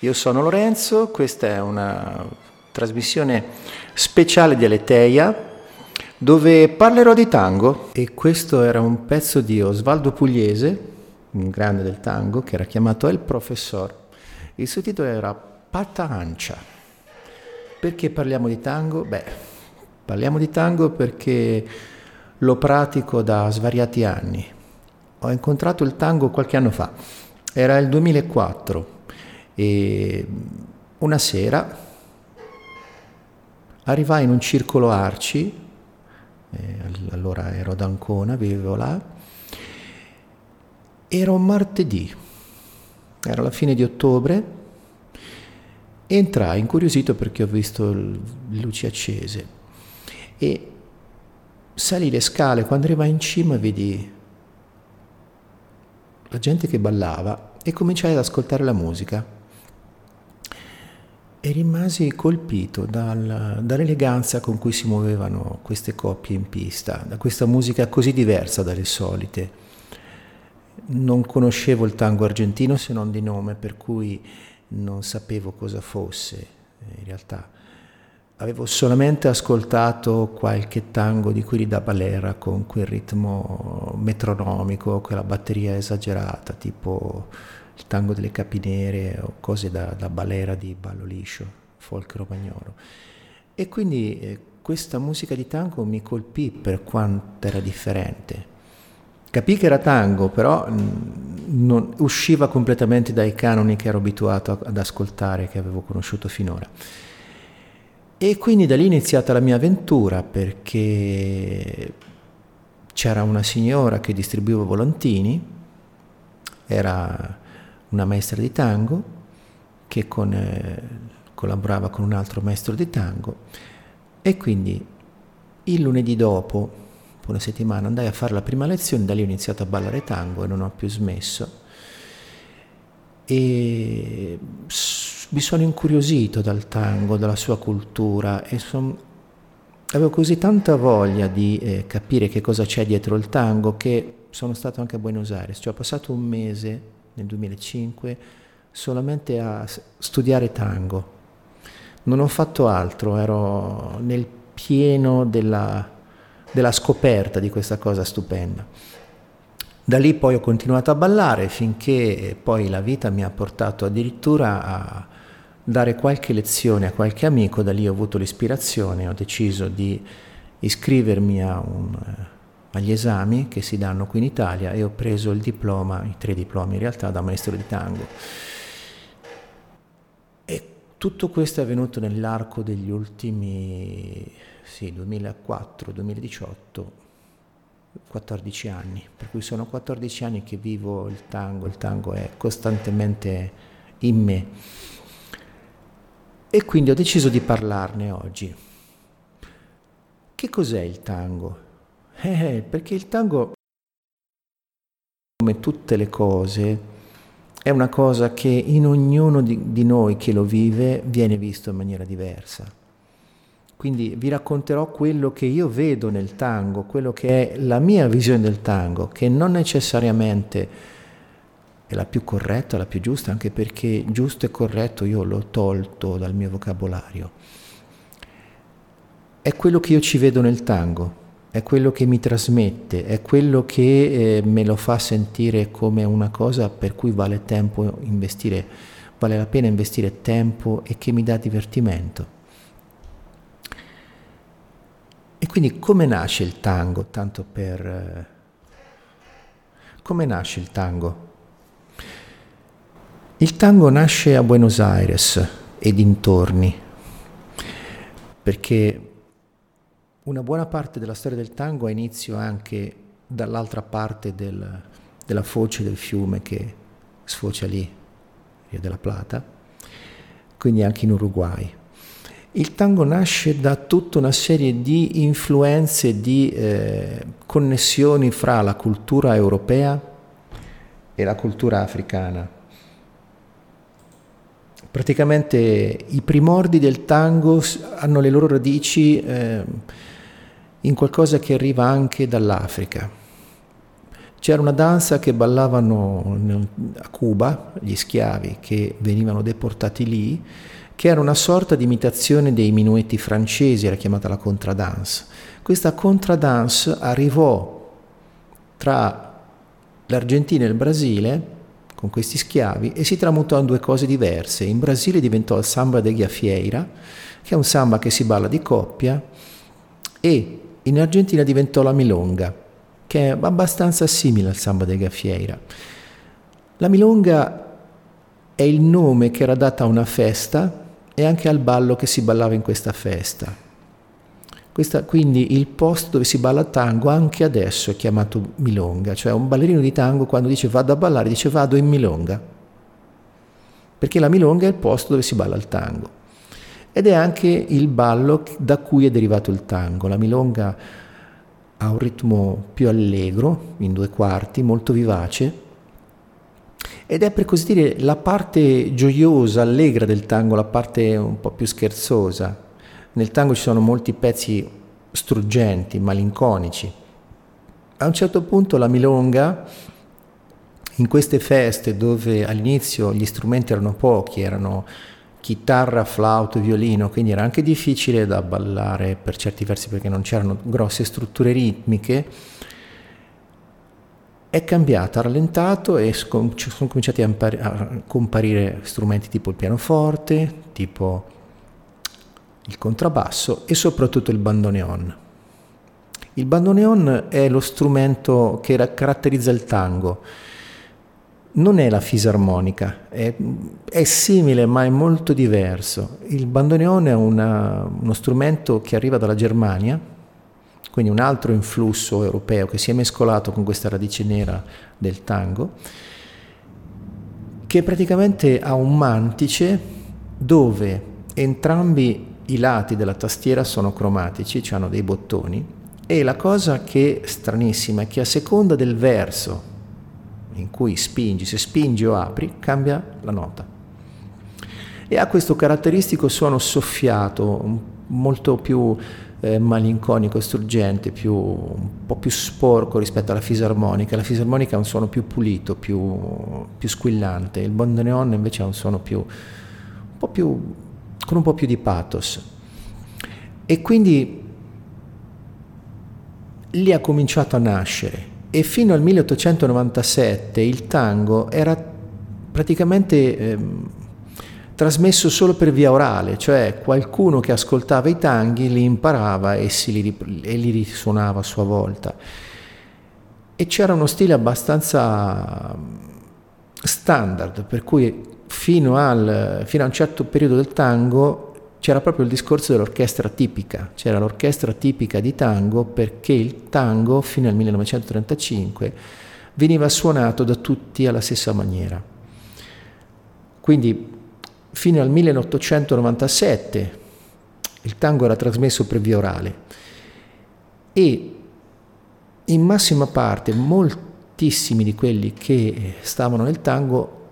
Io sono Lorenzo, questa è una trasmissione speciale di Aleteia dove parlerò di tango e questo era un pezzo di Osvaldo Pugliese, un grande del tango, che era chiamato El Professor. Il suo titolo era Pata Ancia. Perché parliamo di tango? Beh, parliamo di tango perché lo pratico da svariati anni. Ho incontrato il tango qualche anno fa, era il 2004 e una sera arrivai in un circolo Arci, eh, allora ero ad Ancona, vivevo là, era un martedì, era la fine di ottobre, entrai incuriosito perché ho visto le luci accese e salì le scale, quando arrivai in cima vidi la gente che ballava e cominciai ad ascoltare la musica e rimasi colpito dal, dall'eleganza con cui si muovevano queste coppie in pista, da questa musica così diversa dalle solite. Non conoscevo il tango argentino se non di nome, per cui non sapevo cosa fosse in realtà Avevo solamente ascoltato qualche tango di quelli da balera con quel ritmo metronomico, quella batteria esagerata, tipo il tango delle capinere o cose da, da balera di ballo liscio, folk romagnolo. E quindi eh, questa musica di tango mi colpì per quanto era differente. Capì che era tango, però non usciva completamente dai canoni che ero abituato ad ascoltare, che avevo conosciuto finora. E quindi da lì è iniziata la mia avventura perché c'era una signora che distribuiva volantini, era una maestra di tango che con, eh, collaborava con un altro maestro di tango e quindi il lunedì dopo, una settimana, andai a fare la prima lezione, da lì ho iniziato a ballare tango e non ho più smesso. E mi sono incuriosito dal tango, dalla sua cultura e son, avevo così tanta voglia di eh, capire che cosa c'è dietro il tango che sono stato anche a Buenos Aires, cioè ho passato un mese nel 2005 solamente a studiare tango. Non ho fatto altro, ero nel pieno della, della scoperta di questa cosa stupenda. Da lì poi ho continuato a ballare finché poi la vita mi ha portato addirittura a dare qualche lezione a qualche amico, da lì ho avuto l'ispirazione, ho deciso di iscrivermi un, eh, agli esami che si danno qui in Italia e ho preso il diploma, i tre diplomi in realtà, da maestro di tango. E tutto questo è avvenuto nell'arco degli ultimi sì, 2004-2018, 14 anni, per cui sono 14 anni che vivo il tango, il tango è costantemente in me. E quindi ho deciso di parlarne oggi. Che cos'è il tango? Eh, perché il tango, come tutte le cose, è una cosa che in ognuno di, di noi che lo vive viene visto in maniera diversa. Quindi vi racconterò quello che io vedo nel tango, quello che è la mia visione del tango, che non necessariamente è la più corretta, la più giusta, anche perché giusto e corretto io l'ho tolto dal mio vocabolario. È quello che io ci vedo nel tango, è quello che mi trasmette, è quello che eh, me lo fa sentire come una cosa per cui vale tempo investire, vale la pena investire tempo e che mi dà divertimento. E quindi come nasce il tango, tanto per... Eh, come nasce il tango? Il tango nasce a Buenos Aires e dintorni, perché una buona parte della storia del tango ha inizio anche dall'altra parte del, della foce del fiume che sfocia lì, Rio della Plata, quindi anche in Uruguay. Il tango nasce da tutta una serie di influenze, di eh, connessioni fra la cultura europea e la cultura africana Praticamente i primordi del tango hanno le loro radici eh, in qualcosa che arriva anche dall'Africa. C'era una danza che ballavano a Cuba, gli schiavi che venivano deportati lì, che era una sorta di imitazione dei minuetti francesi, era chiamata la contradance. Questa contradance arrivò tra l'Argentina e il Brasile con questi schiavi e si tramutò in due cose diverse. In Brasile diventò il samba de Ghiafieira, che è un samba che si balla di coppia, e in Argentina diventò la milonga, che è abbastanza simile al samba de Ghiafieira. La milonga è il nome che era dato a una festa e anche al ballo che si ballava in questa festa. Questa, quindi il posto dove si balla tango anche adesso è chiamato milonga, cioè un ballerino di tango quando dice vado a ballare dice vado in milonga, perché la milonga è il posto dove si balla il tango. Ed è anche il ballo da cui è derivato il tango. La milonga ha un ritmo più allegro, in due quarti, molto vivace, ed è per così dire la parte gioiosa, allegra del tango, la parte un po' più scherzosa. Nel tango ci sono molti pezzi struggenti, malinconici. A un certo punto la milonga, in queste feste dove all'inizio gli strumenti erano pochi, erano chitarra, flauto, violino, quindi era anche difficile da ballare per certi versi perché non c'erano grosse strutture ritmiche, è cambiata, ha rallentato e sono cominciati a, comparire strumenti tipo il pianoforte, tipo il contrabbasso e soprattutto il bandoneon. Il bandoneon è lo strumento che caratterizza il tango. Non è la fisarmonica, è, è simile ma è molto diverso. Il bandoneon è una, uno strumento che arriva dalla Germania, quindi un altro influsso europeo che si è mescolato con questa radice nera del tango, che praticamente ha un mantice dove entrambi i lati della tastiera sono cromatici, hanno dei bottoni e la cosa che è stranissima è che a seconda del verso in cui spingi, se spingi o apri, cambia la nota. E ha questo caratteristico suono soffiato, molto più eh, malinconico, struggente, più, un po' più sporco rispetto alla fisarmonica. La fisarmonica ha un suono più pulito, più, più squillante, il bandoneon invece ha un suono più, un po' più con un po' più di pathos. E quindi lì ha cominciato a nascere e fino al 1897 il tango era praticamente eh, trasmesso solo per via orale, cioè qualcuno che ascoltava i tanghi li imparava e, li, e li risuonava a sua volta. E c'era uno stile abbastanza standard, per cui fino, al, fino a un certo periodo del tango c'era proprio il discorso dell'orchestra tipica, c'era l'orchestra tipica di tango perché il tango fino al 1935 veniva suonato da tutti alla stessa maniera. Quindi fino al 1897 il tango era trasmesso per via orale e in massima parte moltissimi di quelli che stavano nel tango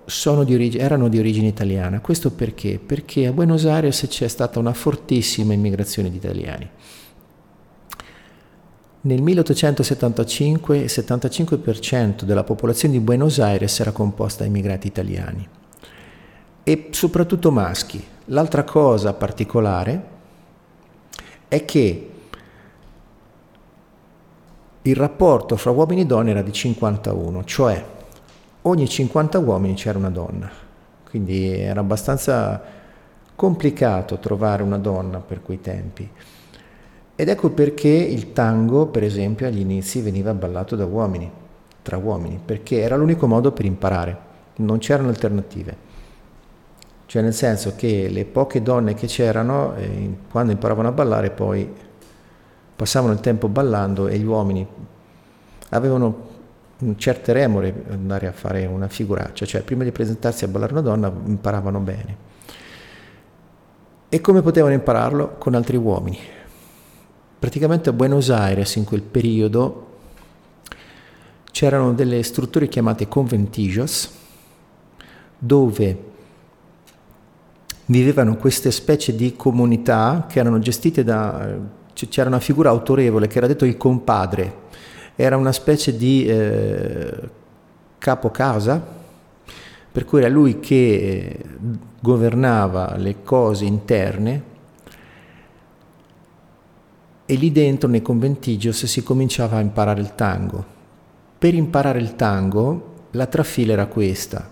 di origine, erano di origine italiana. Questo perché? Perché a Buenos Aires c'è stata una fortissima immigrazione di italiani. Nel 1875 il 75% della popolazione di Buenos Aires era composta da immigrati italiani e soprattutto maschi. L'altra cosa particolare è che il rapporto fra uomini e donne era di 51, cioè ogni 50 uomini c'era una donna, quindi era abbastanza complicato trovare una donna per quei tempi. Ed ecco perché il tango, per esempio, agli inizi veniva ballato da uomini, tra uomini, perché era l'unico modo per imparare, non c'erano alternative. Cioè nel senso che le poche donne che c'erano, eh, quando imparavano a ballare, poi passavano il tempo ballando e gli uomini avevano certe remore andare a fare una figuraccia, cioè prima di presentarsi a ballare una donna imparavano bene. E come potevano impararlo? Con altri uomini. Praticamente a Buenos Aires in quel periodo c'erano delle strutture chiamate conventillos dove vivevano queste specie di comunità che erano gestite da... c'era una figura autorevole che era detto il compadre, era una specie di eh, capo casa, per cui era lui che eh, governava le cose interne e lì dentro nei conventigios si cominciava a imparare il tango. Per imparare il tango la trafila era questa.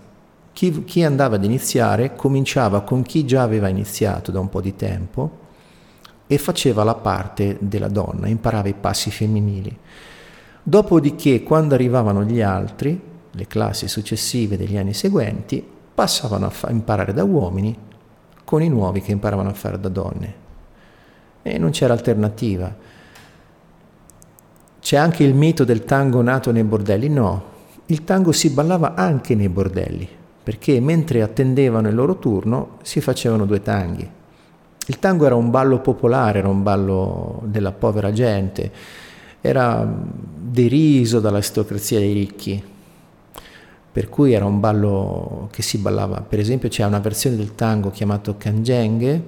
Chi, chi, andava ad iniziare cominciava con chi già aveva iniziato da un po' di tempo e faceva la parte della donna, imparava i passi femminili. Dopodiché, quando arrivavano gli altri, le classi successive degli anni seguenti, passavano a fa- imparare da uomini con i nuovi che imparavano a fare da donne. E non c'era alternativa. C'è anche il mito del tango nato nei bordelli? No, il tango si ballava anche nei bordelli, perché mentre attendevano il loro turno si facevano due tanghi. Il tango era un ballo popolare, era un ballo della povera gente, era deriso dall'aristocrazia dei ricchi, per cui era un ballo che si ballava. Per esempio c'è una versione del tango chiamato Canjenghe,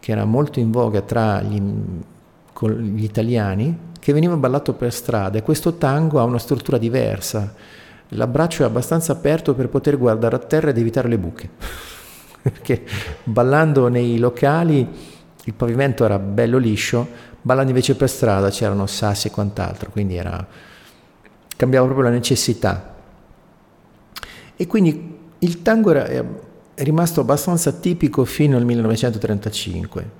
che era molto in voga tra gli, gli italiani, che veniva ballato per strada e questo tango ha una struttura diversa. L'abbraccio è abbastanza aperto per poter guardare a terra ed evitare le buche, perché ballando nei locali il pavimento era bello liscio, ballando invece per strada c'erano sassi e quant'altro, quindi era, cambiava proprio la necessità. E quindi il tango era, è rimasto abbastanza tipico fino al 1935.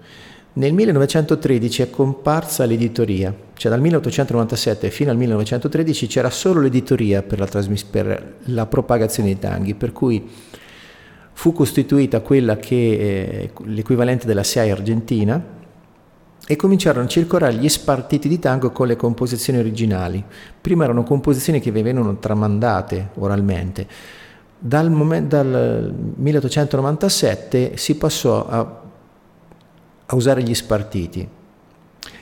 Nel 1913 è comparsa l'editoria, cioè dal 1897 fino al 1913 c'era solo l'editoria per la, trasmiss- per la propagazione dei tanghi, per cui fu costituita quella che è l'equivalente della SIAE argentina e cominciarono a circolare gli spartiti di tango con le composizioni originali. Prima erano composizioni che venivano tramandate oralmente. Dal, momento, dal 1897 si passò a a usare gli spartiti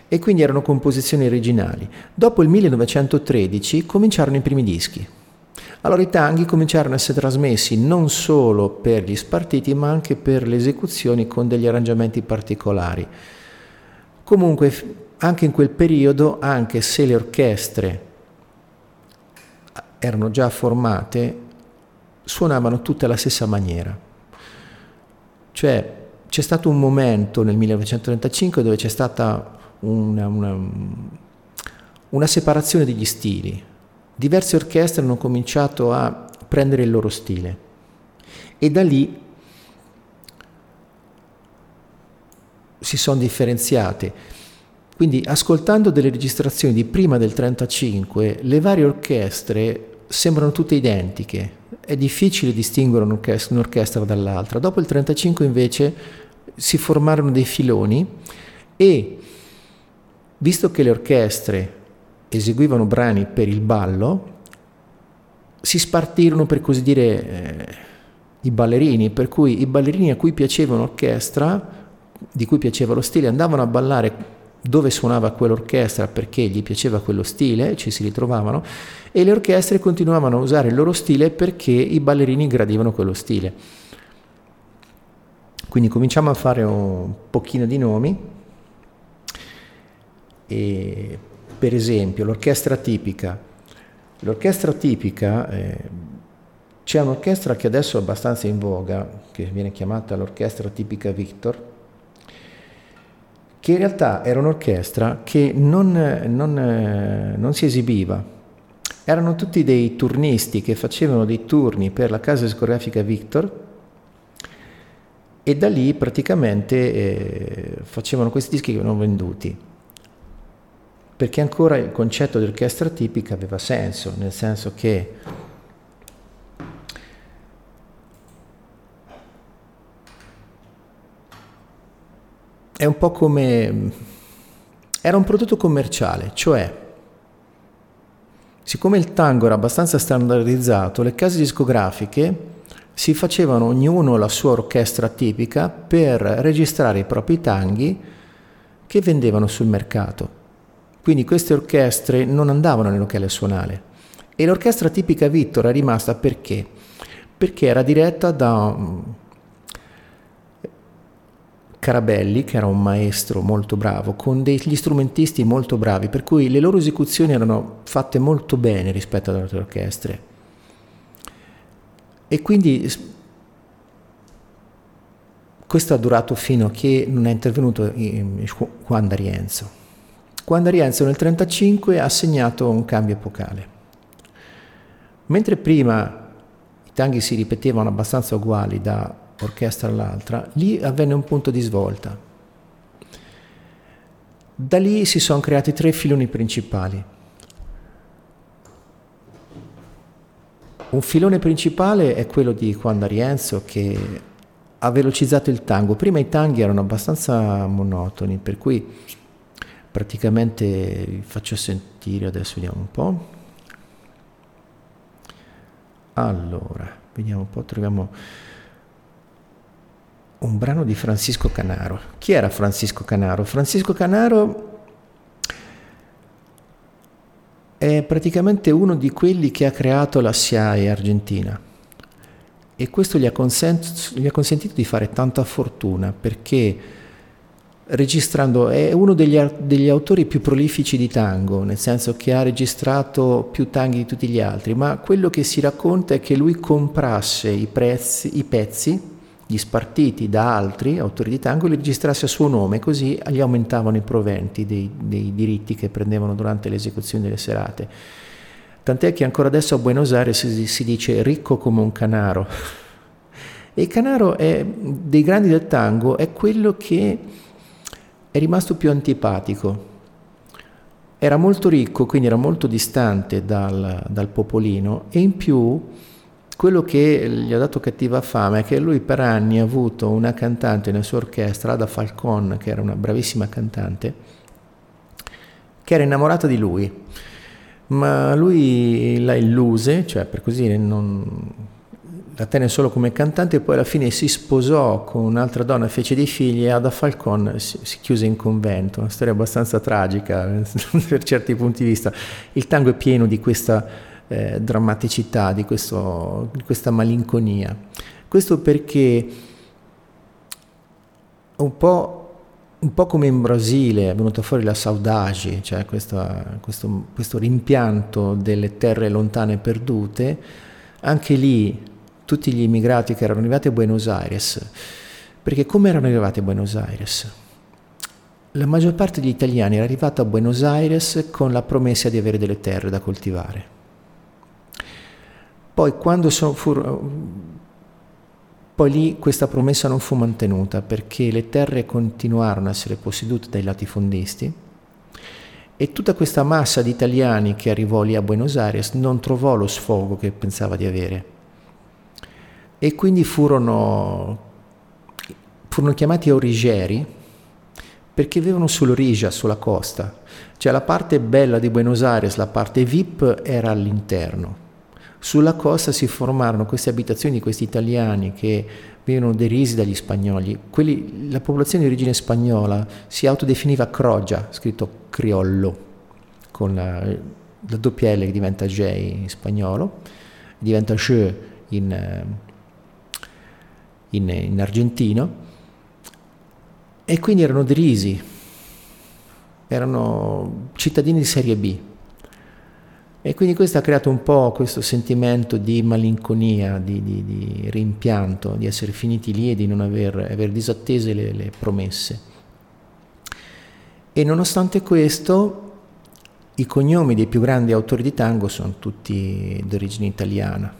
e quindi erano composizioni originali. Dopo il 1913 cominciarono i primi dischi. Allora i tanghi cominciarono a essere trasmessi non solo per gli spartiti ma anche per le esecuzioni con degli arrangiamenti particolari. Comunque anche in quel periodo, anche se le orchestre erano già formate, suonavano tutte alla stessa maniera. Cioè c'è stato un momento nel 1935 dove c'è stata una, una, una separazione degli stili. Diverse orchestre hanno cominciato a prendere il loro stile e da lì si sono differenziate. Quindi ascoltando delle registrazioni di prima del 1935, le varie orchestre sembrano tutte identiche, è difficile distinguere un'orchestra, un'orchestra dall'altra. Dopo il 1935 invece si formarono dei filoni e visto che le orchestre eseguivano brani per il ballo, si spartirono per così dire eh, i ballerini, per cui i ballerini a cui piaceva un'orchestra, di cui piaceva lo stile, andavano a ballare dove suonava quell'orchestra perché gli piaceva quello stile, ci si ritrovavano, e le orchestre continuavano a usare il loro stile perché i ballerini gradivano quello stile. Quindi cominciamo a fare un pochino di nomi. E, per esempio, l'orchestra tipica. L'orchestra tipica, eh, c'è un'orchestra che adesso è abbastanza in voga, che viene chiamata l'orchestra tipica Victor, che in realtà era un'orchestra che non, non, non si esibiva. Erano tutti dei turnisti che facevano dei turni per la casa discografica Victor e da lì praticamente eh, facevano questi dischi che venivano venduti. Perché ancora il concetto di orchestra tipica aveva senso, nel senso che è un po' come... era un prodotto commerciale, cioè siccome il tango era abbastanza standardizzato, le case discografiche si facevano ognuno la sua orchestra tipica per registrare i propri tanghi che vendevano sul mercato. Quindi queste orchestre non andavano nel locale a suonare. E l'orchestra tipica Vittor è rimasta perché? Perché era diretta da Carabelli, che era un maestro molto bravo, con degli strumentisti molto bravi, per cui le loro esecuzioni erano fatte molto bene rispetto ad altre orchestre. E quindi questo ha durato fino a che non è intervenuto Juan D'Arienzo. Juan D'Arienzo nel 1935 ha segnato un cambio epocale. Mentre prima i tanghi si ripetevano abbastanza uguali da orchestra all'altra, lì avvenne un punto di svolta. Da lì si sono creati tre filoni principali. Un filone principale è quello di Juan D'Arienzo che ha velocizzato il tango. Prima i tanghi erano abbastanza monotoni, per cui praticamente vi faccio sentire, adesso vediamo un po'. Allora, vediamo un po', troviamo un brano di Francisco Canaro. Chi era Francisco Canaro? Francisco Canaro è praticamente uno di quelli che ha creato la SIAE argentina e questo gli ha, consent- gli ha consentito di fare tanta fortuna perché registrando è uno degli, degli, autori più prolifici di tango, nel senso che ha registrato più tanghi di tutti gli altri, ma quello che si racconta è che lui comprasse i, prezzi, i pezzi gli spartiti da altri autori di tango li registrasse a suo nome, così gli aumentavano i proventi dei, dei diritti che prendevano durante le esecuzioni delle serate. Tant'è che ancora adesso a Buenos Aires si, si dice ricco come un canaro. E il canaro è, dei grandi del tango è quello che è rimasto più antipatico. Era molto ricco, quindi era molto distante dal, dal popolino e in più quello che gli ha dato cattiva fama è che lui per anni ha avuto una cantante nella sua orchestra, Ada Falcon, che era una bravissima cantante, che era innamorata di lui, ma lui la illuse, cioè per così non, la tenne solo come cantante e poi alla fine si sposò con un'altra donna, fece dei figli e Ada Falcon si, si chiuse in convento, una storia abbastanza tragica per certi punti di vista. Il tango è pieno di questa eh, drammaticità, di, questo, di questa malinconia. Questo perché un po' un po' come in Brasile è venuto fuori la saudade, cioè questa, questo, questo, rimpianto delle terre lontane perdute, anche lì tutti gli immigrati che erano arrivati a Buenos Aires, perché come erano arrivati a Buenos Aires? La maggior parte degli italiani era arrivata a Buenos Aires con la promessa di avere delle terre da coltivare. Poi quando so, fu, poi lì questa promessa non fu mantenuta perché le terre continuarono a essere possedute dai latifondisti e tutta questa massa di italiani che arrivò lì a Buenos Aires non trovò lo sfogo che pensava di avere. E quindi furono, furono chiamati origeri perché vivevano sull'Orija, sulla costa, cioè la parte bella di Buenos Aires, la parte VIP era all'interno sulla costa si formarono queste abitazioni di questi italiani che venivano derisi dagli spagnoli. Quelli, la popolazione di origine spagnola si autodefiniva crogia, scritto criollo, con la, la doppia L che diventa J in spagnolo, diventa J in, in, in argentino, e quindi erano derisi, erano cittadini di serie B. E quindi questo ha creato un po' questo sentimento di malinconia, di, di, di rimpianto, di essere finiti lì e di non aver, aver disattese le, le promesse. E nonostante questo, i cognomi dei più grandi autori di tango sono tutti d'origine italiana.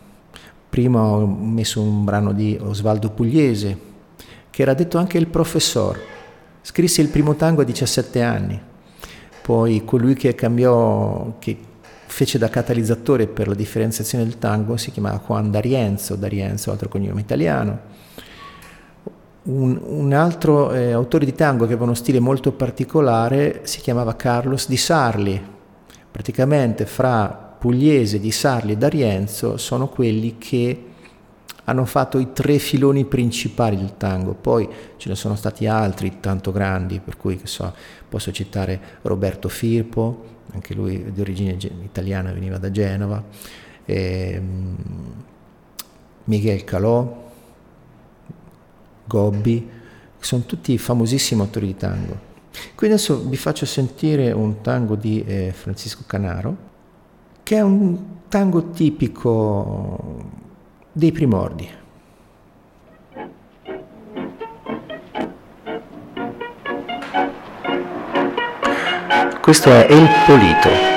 Prima ho messo un brano di Osvaldo Pugliese, che era detto anche il professor. Scrisse il primo tango a 17 anni. Poi colui che cambiò, che fece da catalizzatore per la differenziazione del tango si chiamava Juan D'Arienzo, D'Arienzo altro cognome italiano. Un, un altro eh, autore di tango che aveva uno stile molto particolare si chiamava Carlos Di Sarli. Praticamente fra Pugliese, Di Sarli e D'Arienzo sono quelli che hanno fatto i tre filoni principali del tango, poi ce ne sono stati altri tanto grandi, per cui so, posso citare Roberto Firpo, anche lui di origine italiana, veniva da Genova, e, um, Miguel Calò, Gobbi, sono tutti famosissimi autori di tango. Quindi adesso vi faccio sentire un tango di eh, Francisco Canaro, che è un tango tipico dei primordi. Questo è El Polito.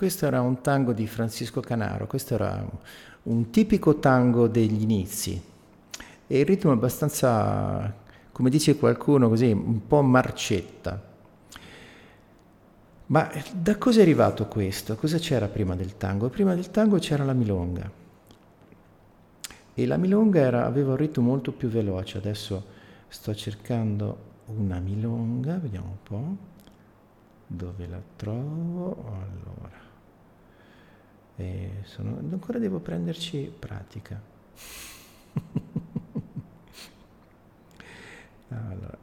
Questo era un tango di Francisco Canaro, questo era un tipico tango degli inizi e il ritmo è abbastanza, come dice qualcuno così, un po' marcetta. Ma da cosa è arrivato questo? Cosa c'era prima del tango? Prima del tango c'era la milonga e la milonga era, aveva un ritmo molto più veloce, adesso sto cercando una milonga, vediamo un po' dove la trovo allora sono, ancora devo prenderci pratica. Allora.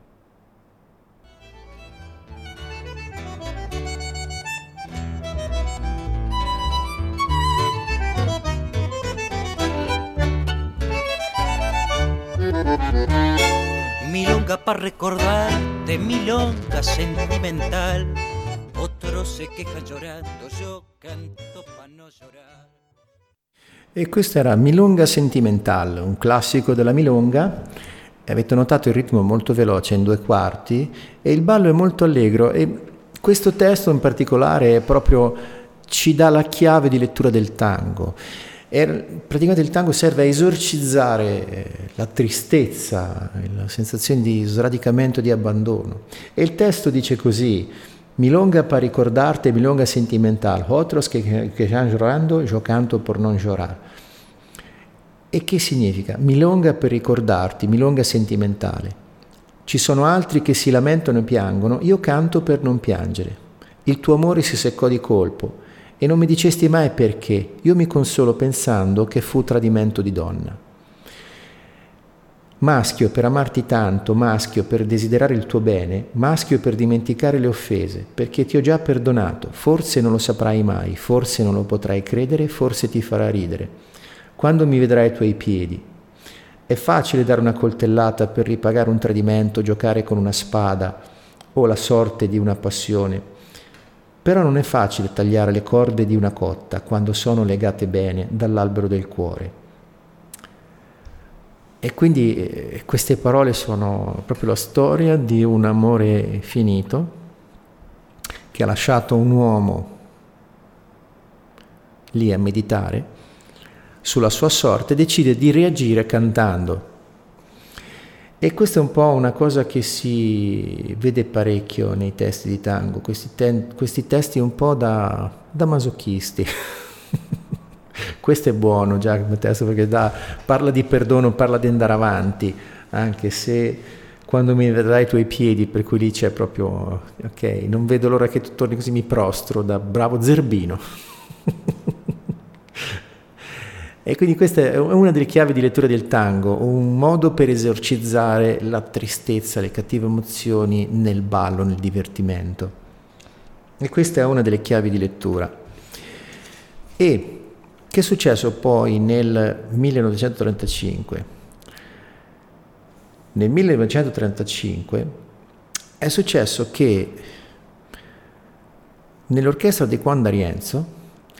Milonga para recordarte, milonga sentimental. Otros se quejan llorando, yo canto para no llorar. E questa era Milonga Sentimental, un classico della Milonga. Avete notato il ritmo molto veloce in due quarti e il ballo è molto allegro e questo testo in particolare proprio ci dà la chiave di lettura del tango. E praticamente il tango serve a esorcizzare eh, la tristezza, la sensazione di sradicamento, di abbandono. E il testo dice così, Milonga para ricordarte, milonga sentimental, otros che, che están llorando, yo canto por non llorar. E che significa? Milonga per ricordarti, milonga sentimentale. Ci sono altri che si lamentano e piangono, io canto per non piangere. Il tuo amore si seccò di colpo e non mi dicesti mai perché, io mi consolo pensando che fu tradimento di donna. Maschio per amarti tanto, maschio per desiderare il tuo bene, maschio per dimenticare le offese, perché ti ho già perdonato, forse non lo saprai mai, forse non lo potrai credere, forse ti farà ridere. Quando mi vedrai ai tuoi piedi, è facile dare una coltellata per ripagare un tradimento, giocare con una spada o la sorte di una passione. Però non è facile tagliare le corde di una cotta quando sono legate bene dall'albero del cuore. E quindi eh, queste parole sono proprio la storia di un amore finito che ha lasciato un uomo lì a meditare sulla sua sorte decide di reagire cantando. E questa è un po' una cosa che si vede parecchio nei testi di tango, questi, te- questi testi un po' da, da masochisti. Questo è buono già come testo perché da, parla di perdono, parla di andare avanti, anche se quando mi vedrai i tuoi piedi, per cui lì c'è proprio, ok, non vedo l'ora che tu torni così mi prostro da bravo zerbino. e quindi questa è una delle chiavi di lettura del tango, un modo per esorcizzare la tristezza, le cattive emozioni nel ballo, nel divertimento. E questa è una delle chiavi di lettura. E che è successo poi nel 1935? Nel 1935 è successo che nell'orchestra di Juan D'Arienzo,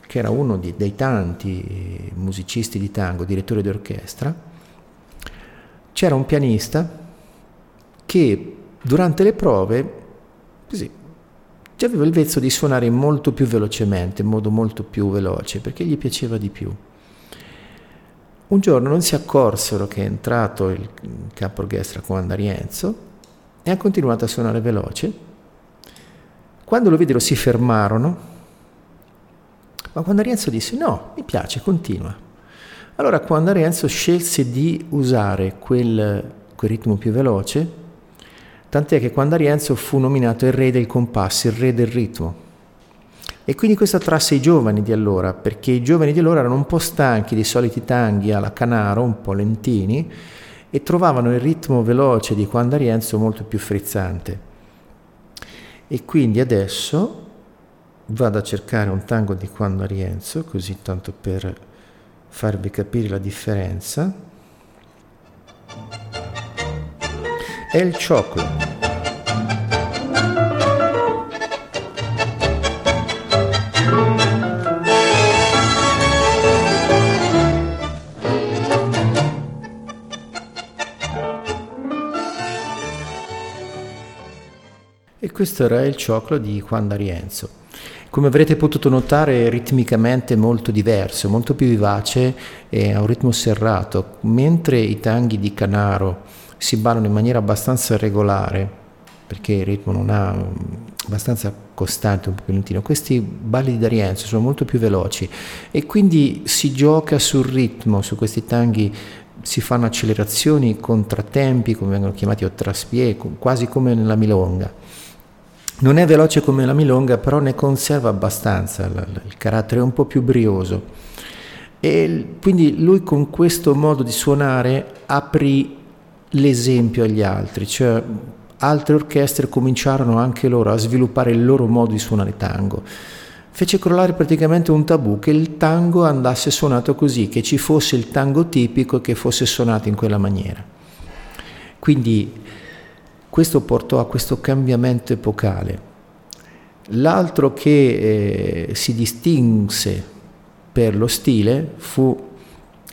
che era uno di, dei tanti musicisti di tango, direttore d'orchestra, c'era un pianista che durante le prove così, aveva il vezzo di suonare molto più velocemente, in modo molto più veloce, perché gli piaceva di più. Un giorno non si accorsero che è entrato il capo orchestra Comanda Rienzo e ha continuato a suonare veloce. Quando lo videro si fermarono, ma quando Rienzo disse no, mi piace, continua. Allora quando Rienzo scelse di usare quel, quel ritmo più veloce, Tant'è che quando Arienzo fu nominato il re del compasso, il re del ritmo. E quindi questo attrasse i giovani di allora, perché i giovani di allora erano un po' stanchi dei soliti tanghi alla Canaro, un po' lentini, e trovavano il ritmo veloce di Juan D'Arienzo molto più frizzante. E quindi adesso vado a cercare un tango di Juan D'Arienzo, così tanto per farvi capire la differenza. È il Chocolate. E questo era il cioclo di Juan D'Arienzo. Come avrete potuto notare è ritmicamente molto diverso, molto più vivace e ha un ritmo serrato, mentre i tanghi di Canaro si ballano in maniera abbastanza regolare, perché il ritmo non ha abbastanza costante, un po' più lentino. Questi balli di D'Arienzo sono molto più veloci e quindi si gioca sul ritmo, su questi tanghi si fanno accelerazioni, contrattempi, come vengono chiamati, o traspie, quasi come nella milonga. Non è veloce come la milonga, però ne conserva abbastanza, il carattere è un po' più brioso. E quindi lui con questo modo di suonare aprì l'esempio agli altri, cioè altre orchestre cominciarono anche loro a sviluppare il loro modo di suonare tango. Fece crollare praticamente un tabù che il tango andasse suonato così, che ci fosse il tango tipico che fosse suonato in quella maniera. Quindi questo portò a questo cambiamento epocale. L'altro che eh, si distinse per lo stile fu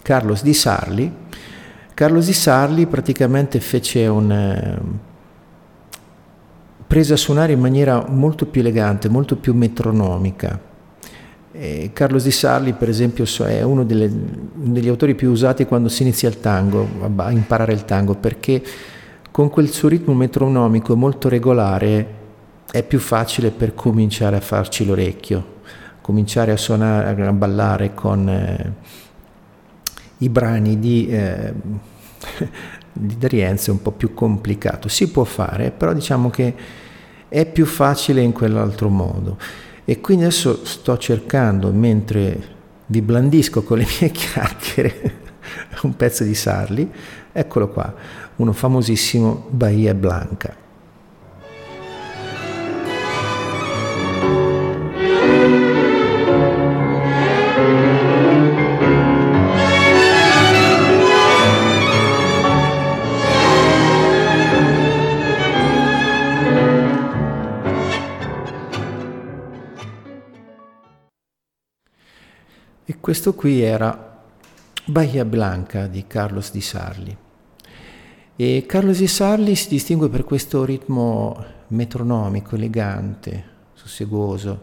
Carlos di Sarli. Carlos di Sarli praticamente fece un... Eh, prese a suonare in maniera molto più elegante, molto più metronomica. E Carlos di Sarli, per esempio, è uno delle, degli autori più usati quando si inizia il tango, a imparare il tango, perché con quel suo ritmo metronomico molto regolare è più facile per cominciare a farci l'orecchio, cominciare a suonare, a ballare con eh, i brani di, eh, di D'Arienzo è un po' più complicato. Si può fare, però diciamo che è più facile in quell'altro modo. E quindi adesso sto cercando, mentre vi blandisco con le mie chiacchiere, un pezzo di Sarli, eccolo qua uno famosissimo Bahia Blanca. Questo qui era Bahia Blanca di Carlos Di Sarli. E Carlos Di Sarli si distingue per questo ritmo metronomico, elegante, susseguoso.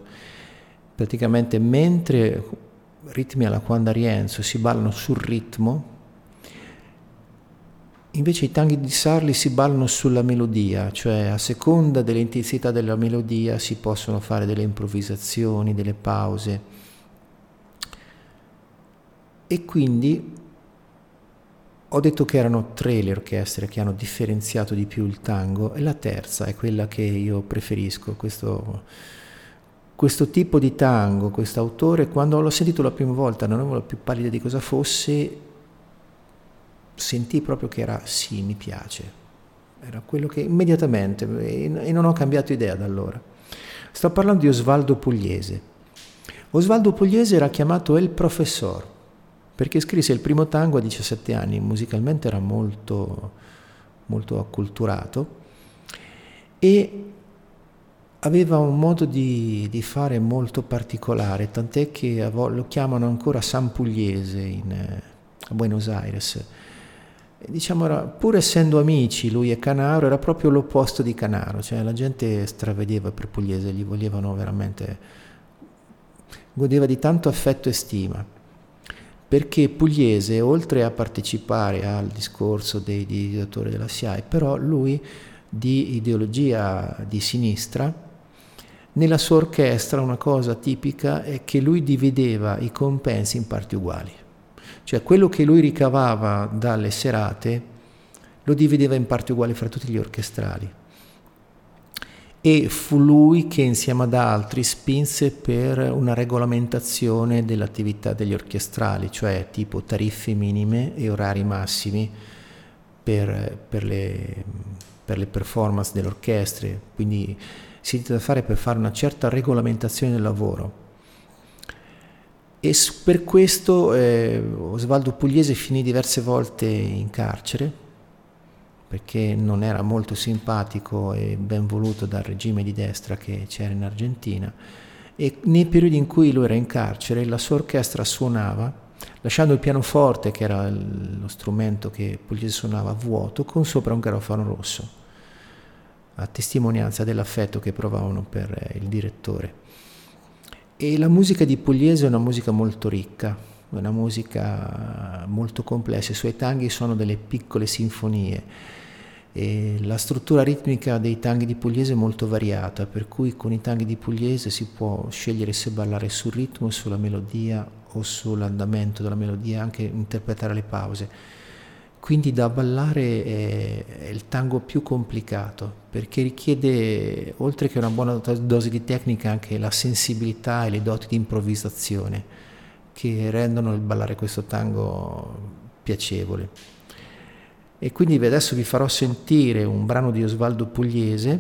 Praticamente mentre ritmi alla Quanda Rienzo si ballano sul ritmo, invece i tanghi di Sarli si ballano sulla melodia, cioè a seconda dell'intensità della melodia si possono fare delle improvvisazioni, delle pause. E quindi ho detto che erano tre le orchestre che hanno differenziato di più il tango e la terza è quella che io preferisco, questo, questo tipo di tango, questo autore, quando l'ho sentito la prima volta non avevo la più pallida di cosa fosse, sentii proprio che era sì, mi piace, era quello che immediatamente, e non ho cambiato idea da allora. Sto parlando di Osvaldo Pugliese. Osvaldo Pugliese era chiamato El Professor perché scrisse il primo tango a 17 anni, musicalmente era molto, molto acculturato e aveva un modo di, di, fare molto particolare, tant'è che lo chiamano ancora San Pugliese in, a Buenos Aires. Diciamo, era, pur essendo amici lui e Canaro, era proprio l'opposto di Canaro, cioè la gente stravedeva per Pugliese, gli volevano veramente, godeva di tanto affetto e stima perché Pugliese, oltre a partecipare al discorso dei direttori della SIAE, però lui di ideologia di sinistra, nella sua orchestra una cosa tipica è che lui divideva i compensi in parti uguali, cioè quello che lui ricavava dalle serate lo divideva in parti uguali fra tutti gli orchestrali e fu lui che insieme ad altri spinse per una regolamentazione dell'attività degli orchestrali, cioè tipo tariffe minime e orari massimi per, per, le, per le, performance delle orchestre, quindi si deve fare per fare una certa regolamentazione del lavoro. E per questo eh, Osvaldo Pugliese finì diverse volte in carcere perché non era molto simpatico e ben voluto dal regime di destra che c'era in Argentina. E nei periodi in cui lui era in carcere la sua orchestra suonava lasciando il pianoforte che era lo strumento che Pugliese suonava vuoto con sopra un garofano rosso a testimonianza dell'affetto che provavano per il direttore. E la musica di Pugliese è una musica molto ricca, una musica molto complessa, i suoi tanghi sono delle piccole sinfonie e la struttura ritmica dei tanghi di Pugliese è molto variata, per cui con i tanghi di Pugliese si può scegliere se ballare sul ritmo, sulla melodia o sull'andamento della melodia, anche interpretare le pause. Quindi da ballare è, è, il tango più complicato perché richiede, oltre che una buona dose di tecnica, anche la sensibilità e le doti di improvvisazione che rendono il ballare questo tango piacevole. E quindi adesso vi farò sentire un brano di Osvaldo Pugliese,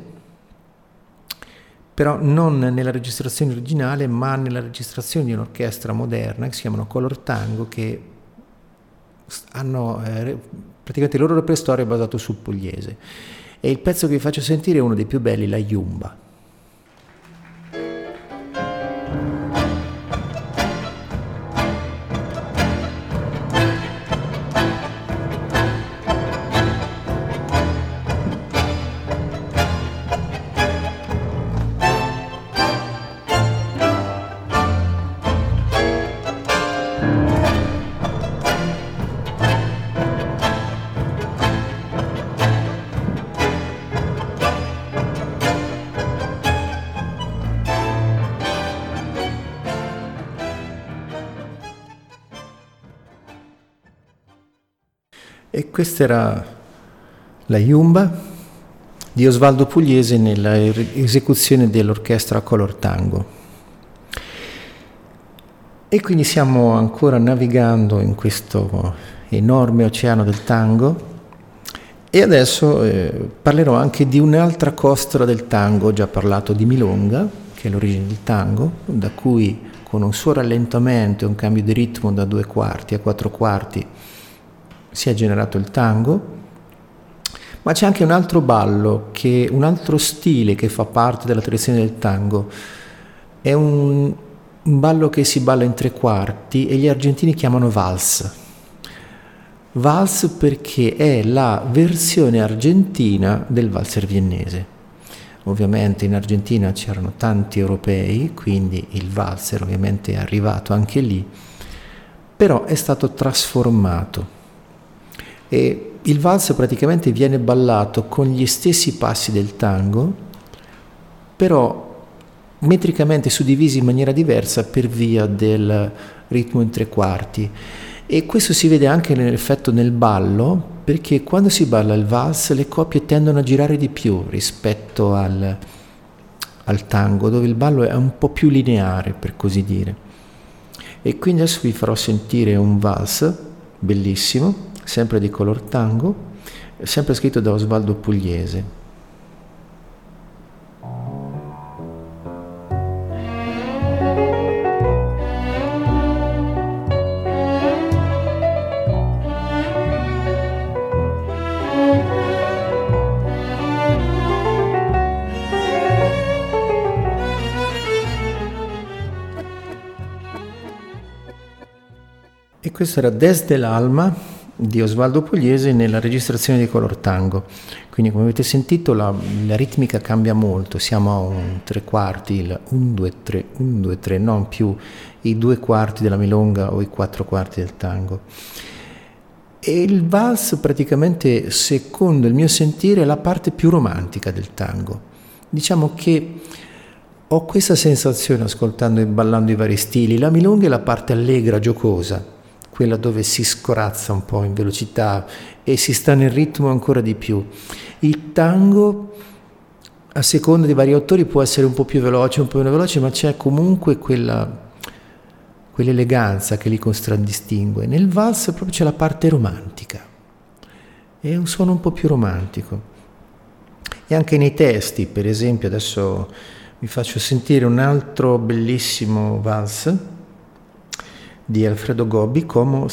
però non nella registrazione originale, ma nella registrazione di un'orchestra moderna che si chiamano Color Tango, che hanno eh, praticamente il loro repertorio basato sul pugliese. E il pezzo che vi faccio sentire è uno dei più belli, la Yumba. Questa era la Yumba di Osvaldo Pugliese nella esecuzione dell'orchestra Color Tango. E quindi stiamo ancora navigando in questo enorme oceano del tango e adesso eh, parlerò anche di un'altra costola del tango, ho già parlato di Milonga, che è l'origine del tango, da cui con un suo rallentamento e un cambio di ritmo da due quarti a quattro quarti si è generato il tango, ma c'è anche un altro ballo, che, un altro stile che fa parte della tradizione del tango. È un, un ballo che si balla in tre quarti e gli argentini chiamano vals. Vals perché è la versione argentina del valzer viennese. Ovviamente in Argentina c'erano tanti europei, quindi il valzer ovviamente è arrivato anche lì, però è stato trasformato e il valzer praticamente viene ballato con gli stessi passi del tango, però metricamente suddivisi in maniera diversa per via del ritmo in tre quarti. E questo si vede anche nell'effetto nel ballo, perché quando si balla il vals le coppie tendono a girare di più rispetto al, al tango, dove il ballo è un po' più lineare, per così dire. E quindi adesso vi farò sentire un vals bellissimo sempre di color tango, sempre scritto da Osvaldo Pugliese. Questo era Desde l'Alma di Osvaldo Pugliese nella registrazione di Color Tango. Quindi come avete sentito la, la ritmica cambia molto, siamo a un tre quarti, il 1, 2, 3, 1, 2, 3, non più i due quarti della milonga o i quattro quarti del tango. E il vals praticamente, secondo il mio sentire, è la parte più romantica del tango. Diciamo che ho questa sensazione ascoltando e ballando i vari stili. La milonga è la parte allegra, giocosa, quella dove si scorazza un po' in velocità e si sta nel ritmo ancora di più. Il tango a seconda di vari autori può essere un po' più veloce, un po' meno veloce, ma c'è comunque quella, quell'eleganza che li contraddistingue. Nel vals proprio c'è la parte romantica, è un suono un po' più romantico. E anche nei testi, per esempio, adesso vi faccio sentire un altro bellissimo vals di Alfredo Gobbi, Como,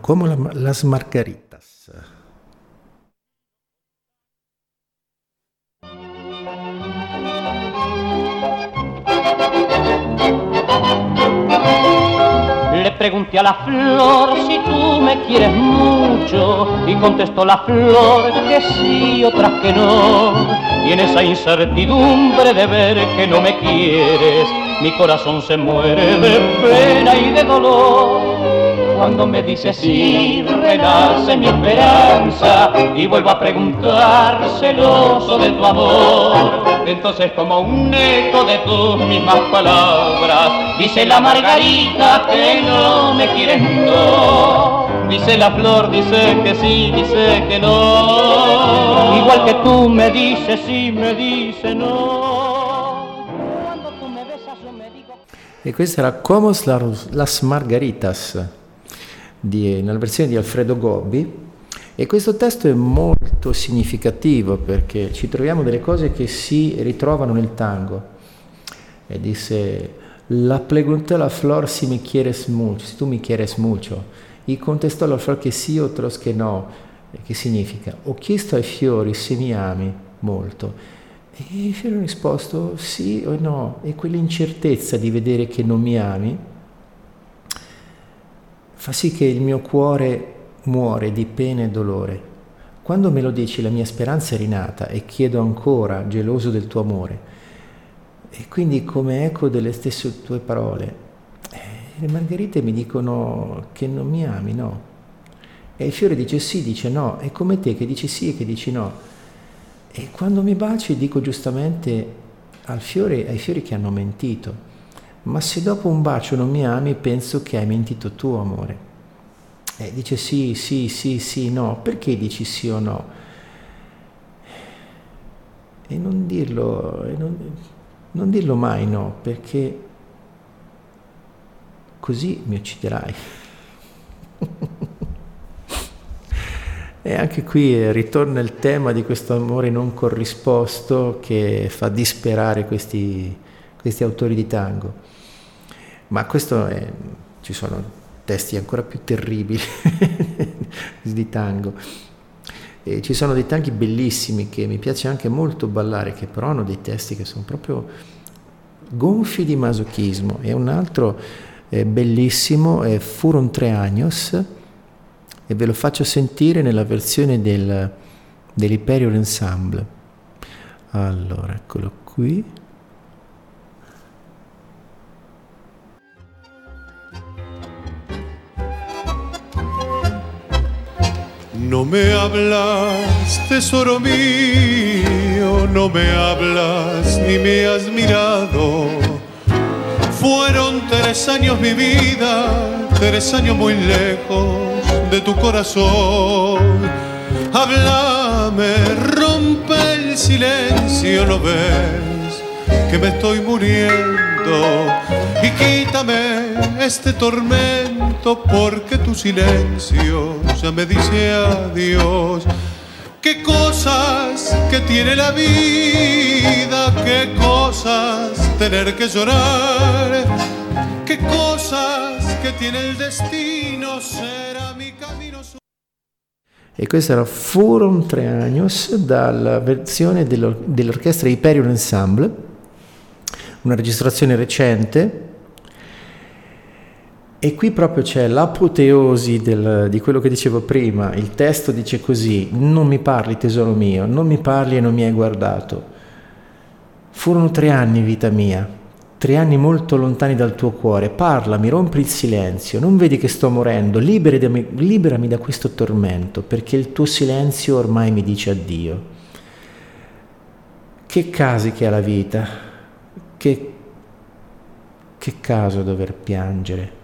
como la, Las Margaritas. Le pregunté a la flor si tú me quieres mucho y contestó la flor que sí, otras que no. Y en esa incertidumbre de ver que no me quieres, mi corazón se muere de pena y de dolor. Cuando me dices sí, renace mi esperanza y vuelvo a preguntar celoso de tu amor. Entonces como un eco de tus mismas palabras, dice la margarita que no me quieres no. Dice la flor, dice que sí, dice que no. Igual que tú me dices sí, me dice no. E questa era Como las Margaritas di, nella versione di Alfredo Gobbi e questo testo è molto significativo perché ci troviamo delle cose che si ritrovano nel tango. E disse, la pregunté la flor si mi quieres mucho, se tu mi quieres mucho. Y contestò la flor che sì, otros che no. Che significa? Ho chiesto ai fiori se mi ami molto. E i fiori hanno risposto sì o no. E quell'incertezza di vedere che non mi ami fa sì che il mio cuore muore di pena e dolore. Quando me lo dici la mia speranza è rinata e chiedo ancora, geloso del tuo amore. E quindi come eco delle stesse tue parole, eh, le margherite mi dicono che non mi ami, no. E il fiore dice sì, dice no, è come te che dici sì e che dici no. E quando mi baci dico giustamente fiore, ai fiori che hanno mentito ma se dopo un bacio non mi ami penso che hai mentito tu, amore. E dice sì, sì, sì, sì, no, perché dici sì o no? E non dirlo, e non, non dirlo mai no, perché così mi ucciderai. e anche qui ritorna il tema di questo amore non corrisposto che fa disperare questi, questi autori di tango. Ma questo è, ci sono testi ancora più terribili di tango. E ci sono dei tanghi bellissimi che mi piace anche molto ballare, che però hanno dei testi che sono proprio gonfi di masochismo. E un altro eh, bellissimo è Furon Tre Años, e ve lo faccio sentire nella versione del, dell'Hyperion Ensemble. Allora, eccolo qui. No me hablas, tesoro mío, no me hablas ni me has mirado. Fueron tres años mi vida, tres años muy lejos de tu corazón. Háblame, rompe el silencio, ¿no ves que me estoy muriendo? Y quítame este tormento porque tu silencio ya me dice adiós. Qué cosas que tiene la vida, qué cosas tener que llorar, qué cosas que tiene il destino, será. E questo era Furono tre años dalla versione dell'orchestra Hyperion Ensemble, una registrazione recente. E qui proprio c'è l'apoteosi del, di quello che dicevo prima, il testo dice così, non mi parli tesoro mio, non mi parli e non mi hai guardato. Furono tre anni vita mia, tre anni molto lontani dal tuo cuore, parlami, rompi il silenzio, non vedi che sto morendo, liberami, liberami da questo tormento, perché il tuo silenzio ormai mi dice addio. Che casi che ha la vita, che, che caso dover piangere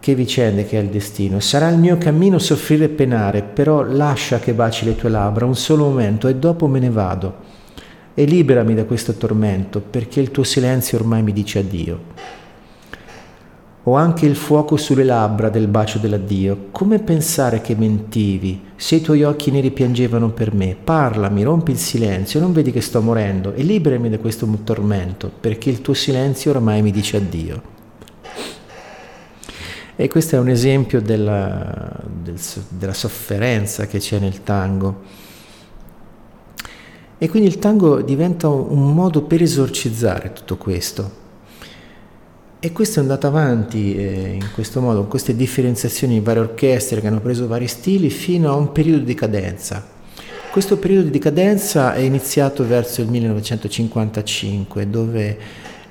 che vicende che è il destino. Sarà il mio cammino soffrire e penare, però lascia che baci le tue labbra un solo momento e dopo me ne vado. E liberami da questo tormento perché il tuo silenzio ormai mi dice addio. Ho anche il fuoco sulle labbra del bacio dell'addio. Come pensare che mentivi se i tuoi occhi neri piangevano per me? Parlami, rompi il silenzio, non vedi che sto morendo e liberami da questo tormento perché il tuo silenzio ormai mi dice addio. E questo è un esempio della, del, della sofferenza che c'è nel tango. E quindi il tango diventa un modo per esorcizzare tutto questo. E questo è andato avanti eh, in questo modo, con queste differenziazioni in varie orchestre che hanno preso vari stili fino a un periodo di cadenza. Questo periodo di cadenza è iniziato verso il 1955, dove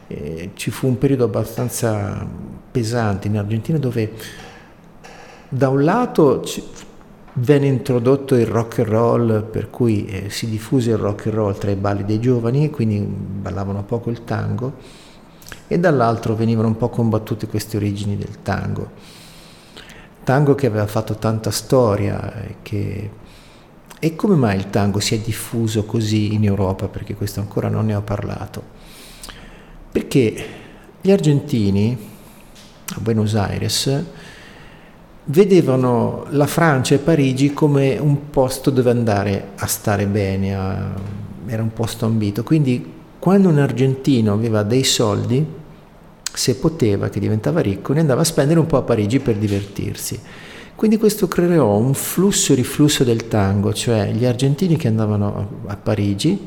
eh, ci fu un periodo abbastanza pesante in Argentina, dove da un lato venne introdotto il rock and roll, per cui eh, si diffuse il rock and roll tra i balli dei giovani, quindi ballavano poco il tango e dall'altro venivano un po' combattute queste origini del tango. Tango che aveva fatto tanta storia e che... E come mai il tango si è diffuso così in Europa? Perché questo ancora non ne ho parlato. Perché gli argentini a Buenos Aires vedevano la Francia e Parigi come un posto dove andare a stare bene, a... era un posto ambito. Quindi quando un argentino aveva dei soldi, se poteva, che diventava ricco, ne andava a spendere un po' a Parigi per divertirsi. Quindi questo creò un flusso e riflusso del tango, cioè gli argentini che andavano a Parigi,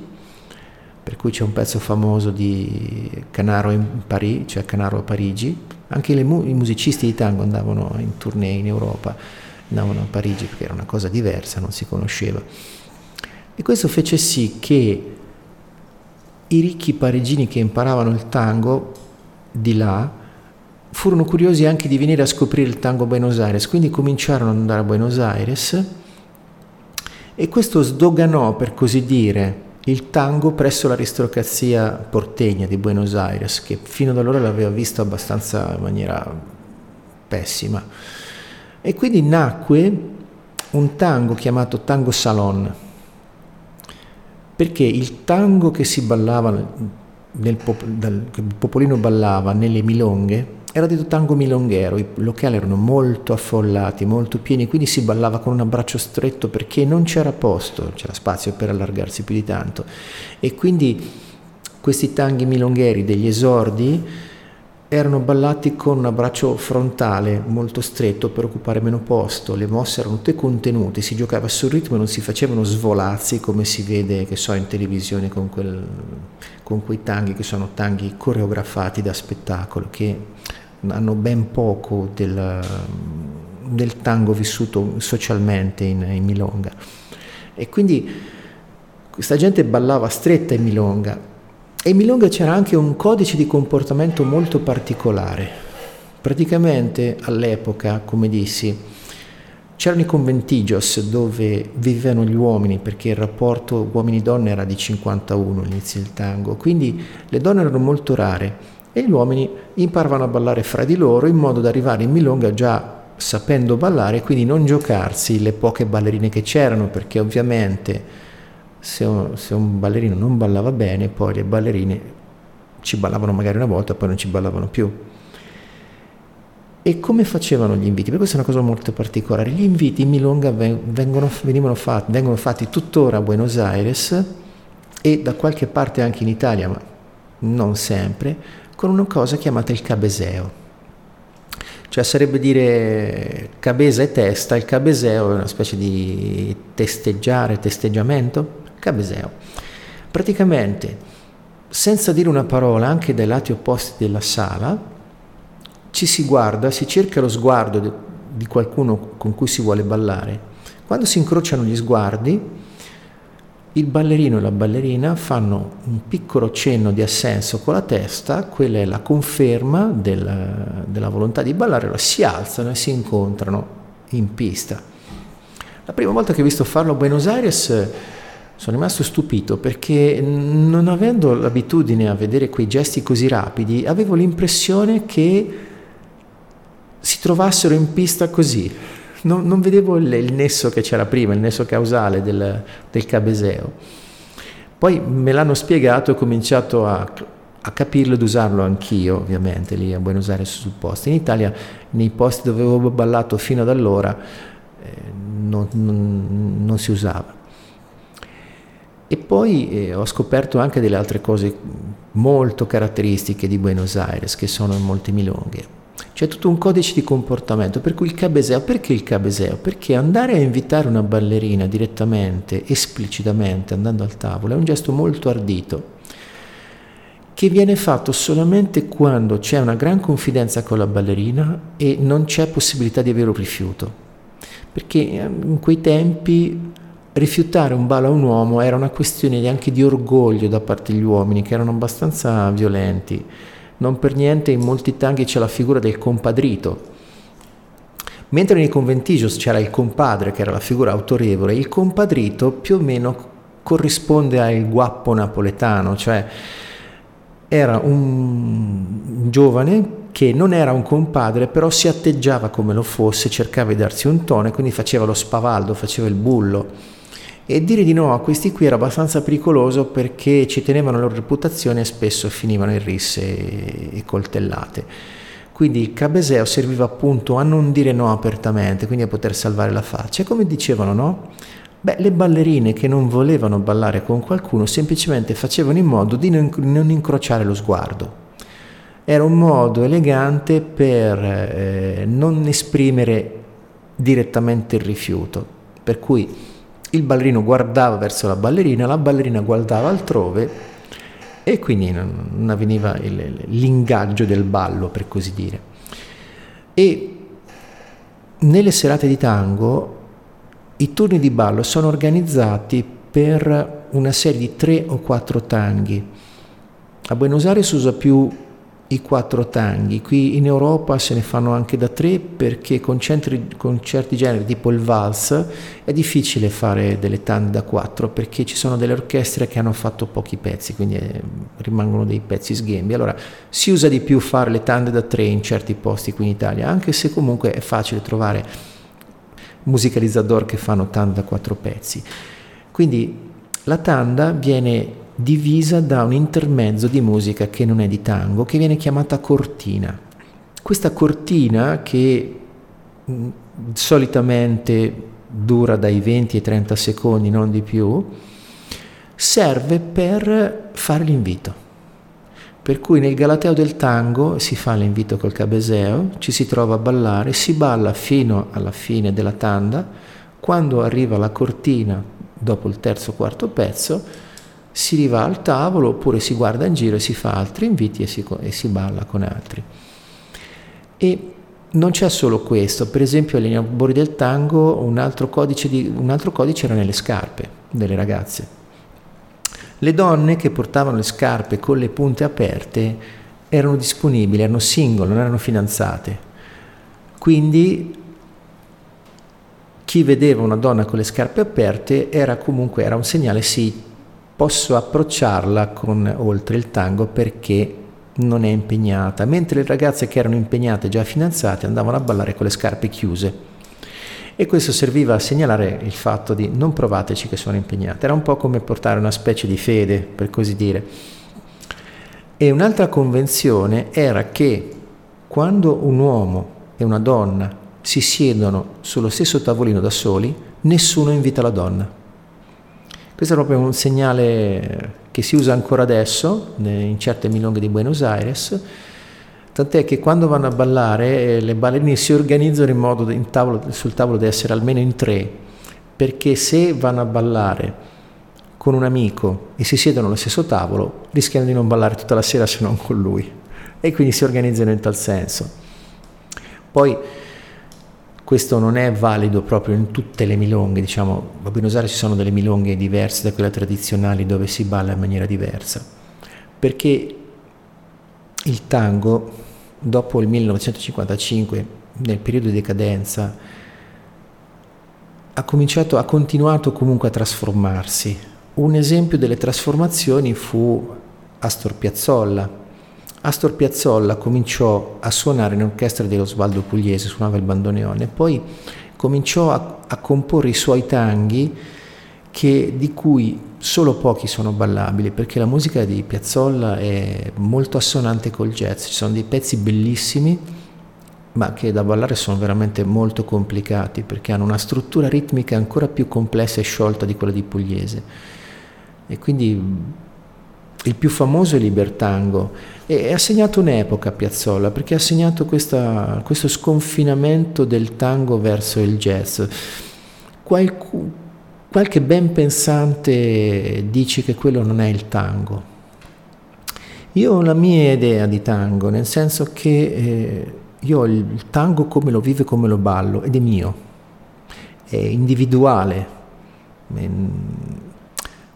per cui c'è un pezzo famoso di Canaro Parigi, cioè Canaro a Parigi, anche mu- i musicisti di tango andavano in tournée in Europa, andavano a Parigi perché era una cosa diversa, non si conosceva. E questo fece sì che i ricchi parigini che imparavano il tango di là furono curiosi anche di venire a scoprire il tango a Buenos Aires, quindi cominciarono ad andare a Buenos Aires e questo sdoganò, per così dire, il tango presso l'aristocrazia portegna di Buenos Aires, che fino ad allora l'aveva visto abbastanza in maniera pessima. E quindi nacque un tango chiamato tango salon, perché il tango che si ballava pop- dal, il popolino ballava nelle milonghe era detto tango milonghero, i locali erano molto affollati, molto pieni, quindi si ballava con un abbraccio stretto perché non c'era posto, c'era spazio per allargarsi più di tanto. E quindi questi tanghi milongheri degli esordi erano ballati con un abbraccio frontale molto stretto per occupare meno posto, le mosse erano tutte contenute, si giocava sul ritmo e non si facevano svolazzi come si vede, che so, in televisione con, quel, con quei tanghi che sono tanghi coreografati da spettacolo, che hanno ben poco del, del tango vissuto socialmente in, in Milonga. E quindi questa gente ballava stretta in Milonga e in Milonga c'era anche un codice di comportamento molto particolare. Praticamente all'epoca, come dissi, c'erano i conventigios dove vivevano gli uomini perché il rapporto uomini-donne era di 51 all'inizio del tango, quindi le donne erano molto rare e gli uomini imparavano a ballare fra di loro in modo da arrivare in Milonga già sapendo ballare e quindi non giocarsi le poche ballerine che c'erano perché ovviamente se un, se un ballerino non ballava bene, poi le ballerine ci ballavano magari una volta, poi non ci ballavano più. E come facevano gli inviti? Perché questa è una cosa molto particolare. Gli inviti in Milonga vengono, fatti, vengono fatti tuttora a Buenos Aires e da qualche parte anche in Italia, ma non sempre, con una cosa chiamata il cabeseo. Cioè sarebbe dire cabesa e testa, il cabeseo è una specie di testeggiare, testeggiamento, Cabeseo. Praticamente, senza dire una parola, anche dai lati opposti della sala, ci si guarda, si cerca lo sguardo di qualcuno con cui si vuole ballare. Quando si incrociano gli sguardi, il ballerino e la ballerina fanno un piccolo cenno di assenso con la testa, quella è la conferma del, della volontà di ballare, allora si alzano e si incontrano in pista. La prima volta che ho visto farlo a Buenos Aires sono rimasto stupito perché non avendo l'abitudine a vedere quei gesti così rapidi, avevo l'impressione che si trovassero in pista così. Non, non vedevo il, il, nesso che c'era prima, il nesso causale del, del cabeseo. Poi me l'hanno spiegato e ho cominciato a, a capirlo ed usarlo anch'io, ovviamente, lì a Buenos Aires sul posto. In Italia, nei posti dove avevo ballato fino ad allora, eh, non, non, non si usava. E poi eh, ho scoperto anche delle altre cose molto caratteristiche di Buenos Aires, che sono molte milonghe. C'è tutto un codice di comportamento, per cui il cabeseo, perché il cabeseo? Perché andare a invitare una ballerina direttamente, esplicitamente, andando al tavolo, è un gesto molto ardito, che viene fatto solamente quando c'è una gran confidenza con la ballerina e non c'è possibilità di avere un rifiuto. Perché ehm, in quei tempi rifiutare un ballo a un uomo era una questione anche di orgoglio da parte degli uomini, che erano abbastanza violenti. Non per niente in molti tanghi c'è la figura del compadrito. Mentre nei conventigios c'era il compadre, che era la figura autorevole, il compadrito più o meno corrisponde al guappo napoletano, cioè era un giovane che non era un compadre, però si atteggiava come lo fosse, cercava di darsi un tono e quindi faceva lo spavaldo, faceva il bullo e dire di no a questi qui era abbastanza pericoloso perché ci tenevano la loro reputazione e spesso finivano in risse e coltellate. Quindi il cabeseo serviva appunto a non dire no apertamente, quindi a poter salvare la faccia. E come dicevano no? Beh, le ballerine che non volevano ballare con qualcuno semplicemente facevano in modo di non, incrociare lo sguardo. Era un modo elegante per eh, non esprimere direttamente il rifiuto. Per cui il ballerino guardava verso la ballerina, la ballerina guardava altrove e quindi non avveniva il, l'ingaggio del ballo, per così dire. E nelle serate di tango i turni di ballo sono organizzati per una serie di tre o quattro tanghi. A Buenos Aires si usa più i quattro tanghi. Qui in Europa se ne fanno anche da tre perché con, centri, con certi generi tipo il vals è difficile fare delle tande da quattro perché ci sono delle orchestre che hanno fatto pochi pezzi, quindi eh, rimangono dei pezzi sghembi. Allora si usa di più fare le tande da tre in certi posti qui in Italia, anche se comunque è facile trovare musicalizzatori che fanno tande da quattro pezzi. Quindi la tanda viene divisa da un intermezzo di musica che non è di tango, che viene chiamata cortina. Questa cortina che mm, solitamente dura dai 20 ai 30 secondi, non di più, serve per fare l'invito. Per cui nel Galateo del tango si fa l'invito col cabeseo, ci si trova a ballare, si balla fino alla fine della tanda, quando arriva la cortina dopo il terzo o quarto pezzo, si riva al tavolo oppure si guarda in giro e si fa altri inviti e si, e si balla con altri. E non c'è solo questo, per esempio agli albori del tango un altro, di, un altro codice era nelle scarpe delle ragazze. Le donne che portavano le scarpe con le punte aperte erano disponibili, erano single, non erano fidanzate. Quindi chi vedeva una donna con le scarpe aperte era comunque era un segnale sì, posso approcciarla con oltre il tango perché non è impegnata, mentre le ragazze che erano impegnate già fidanzate andavano a ballare con le scarpe chiuse. E questo serviva a segnalare il fatto di non provateci che sono impegnate, era un po' come portare una specie di fede, per così dire. E un'altra convenzione era che quando un uomo e una donna si siedono sullo stesso tavolino da soli, nessuno invita la donna. Questo è proprio un segnale che si usa ancora adesso in certe milonghe di Buenos Aires, tant'è che quando vanno a ballare eh, le ballerine si organizzano in modo in tavolo, sul tavolo di essere almeno in tre, perché se vanno a ballare con un amico e si siedono allo stesso tavolo rischiano di non ballare tutta la sera se non con lui e quindi si organizzano in tal senso. Poi questo non è valido proprio in tutte le milonghe, diciamo, a Buenos Aires ci sono delle milonghe diverse da quelle tradizionali dove si balla in maniera diversa, perché il tango, dopo il 1955, nel periodo di decadenza, ha cominciato, ha continuato comunque a trasformarsi. Un esempio delle trasformazioni fu Astor Piazzolla, Astor Piazzolla cominciò a suonare in orchestra di Osvaldo Pugliese, suonava il bandoneone, poi cominciò a, a comporre i suoi tanghi che, di cui solo pochi sono ballabili perché la musica di Piazzolla è molto assonante col jazz, ci sono dei pezzi bellissimi ma che da ballare sono veramente molto complicati perché hanno una struttura ritmica ancora più complessa e sciolta di quella di Pugliese. E quindi il più famoso è Libertango e ha segnato un'epoca Piazzolla perché ha segnato questa, questo sconfinamento del tango verso il jazz. Qualcu, qualche ben pensante dice che quello non è il tango. Io ho la mia idea di tango, nel senso che eh, io ho il tango come lo vivo e come lo ballo ed è mio, è individuale,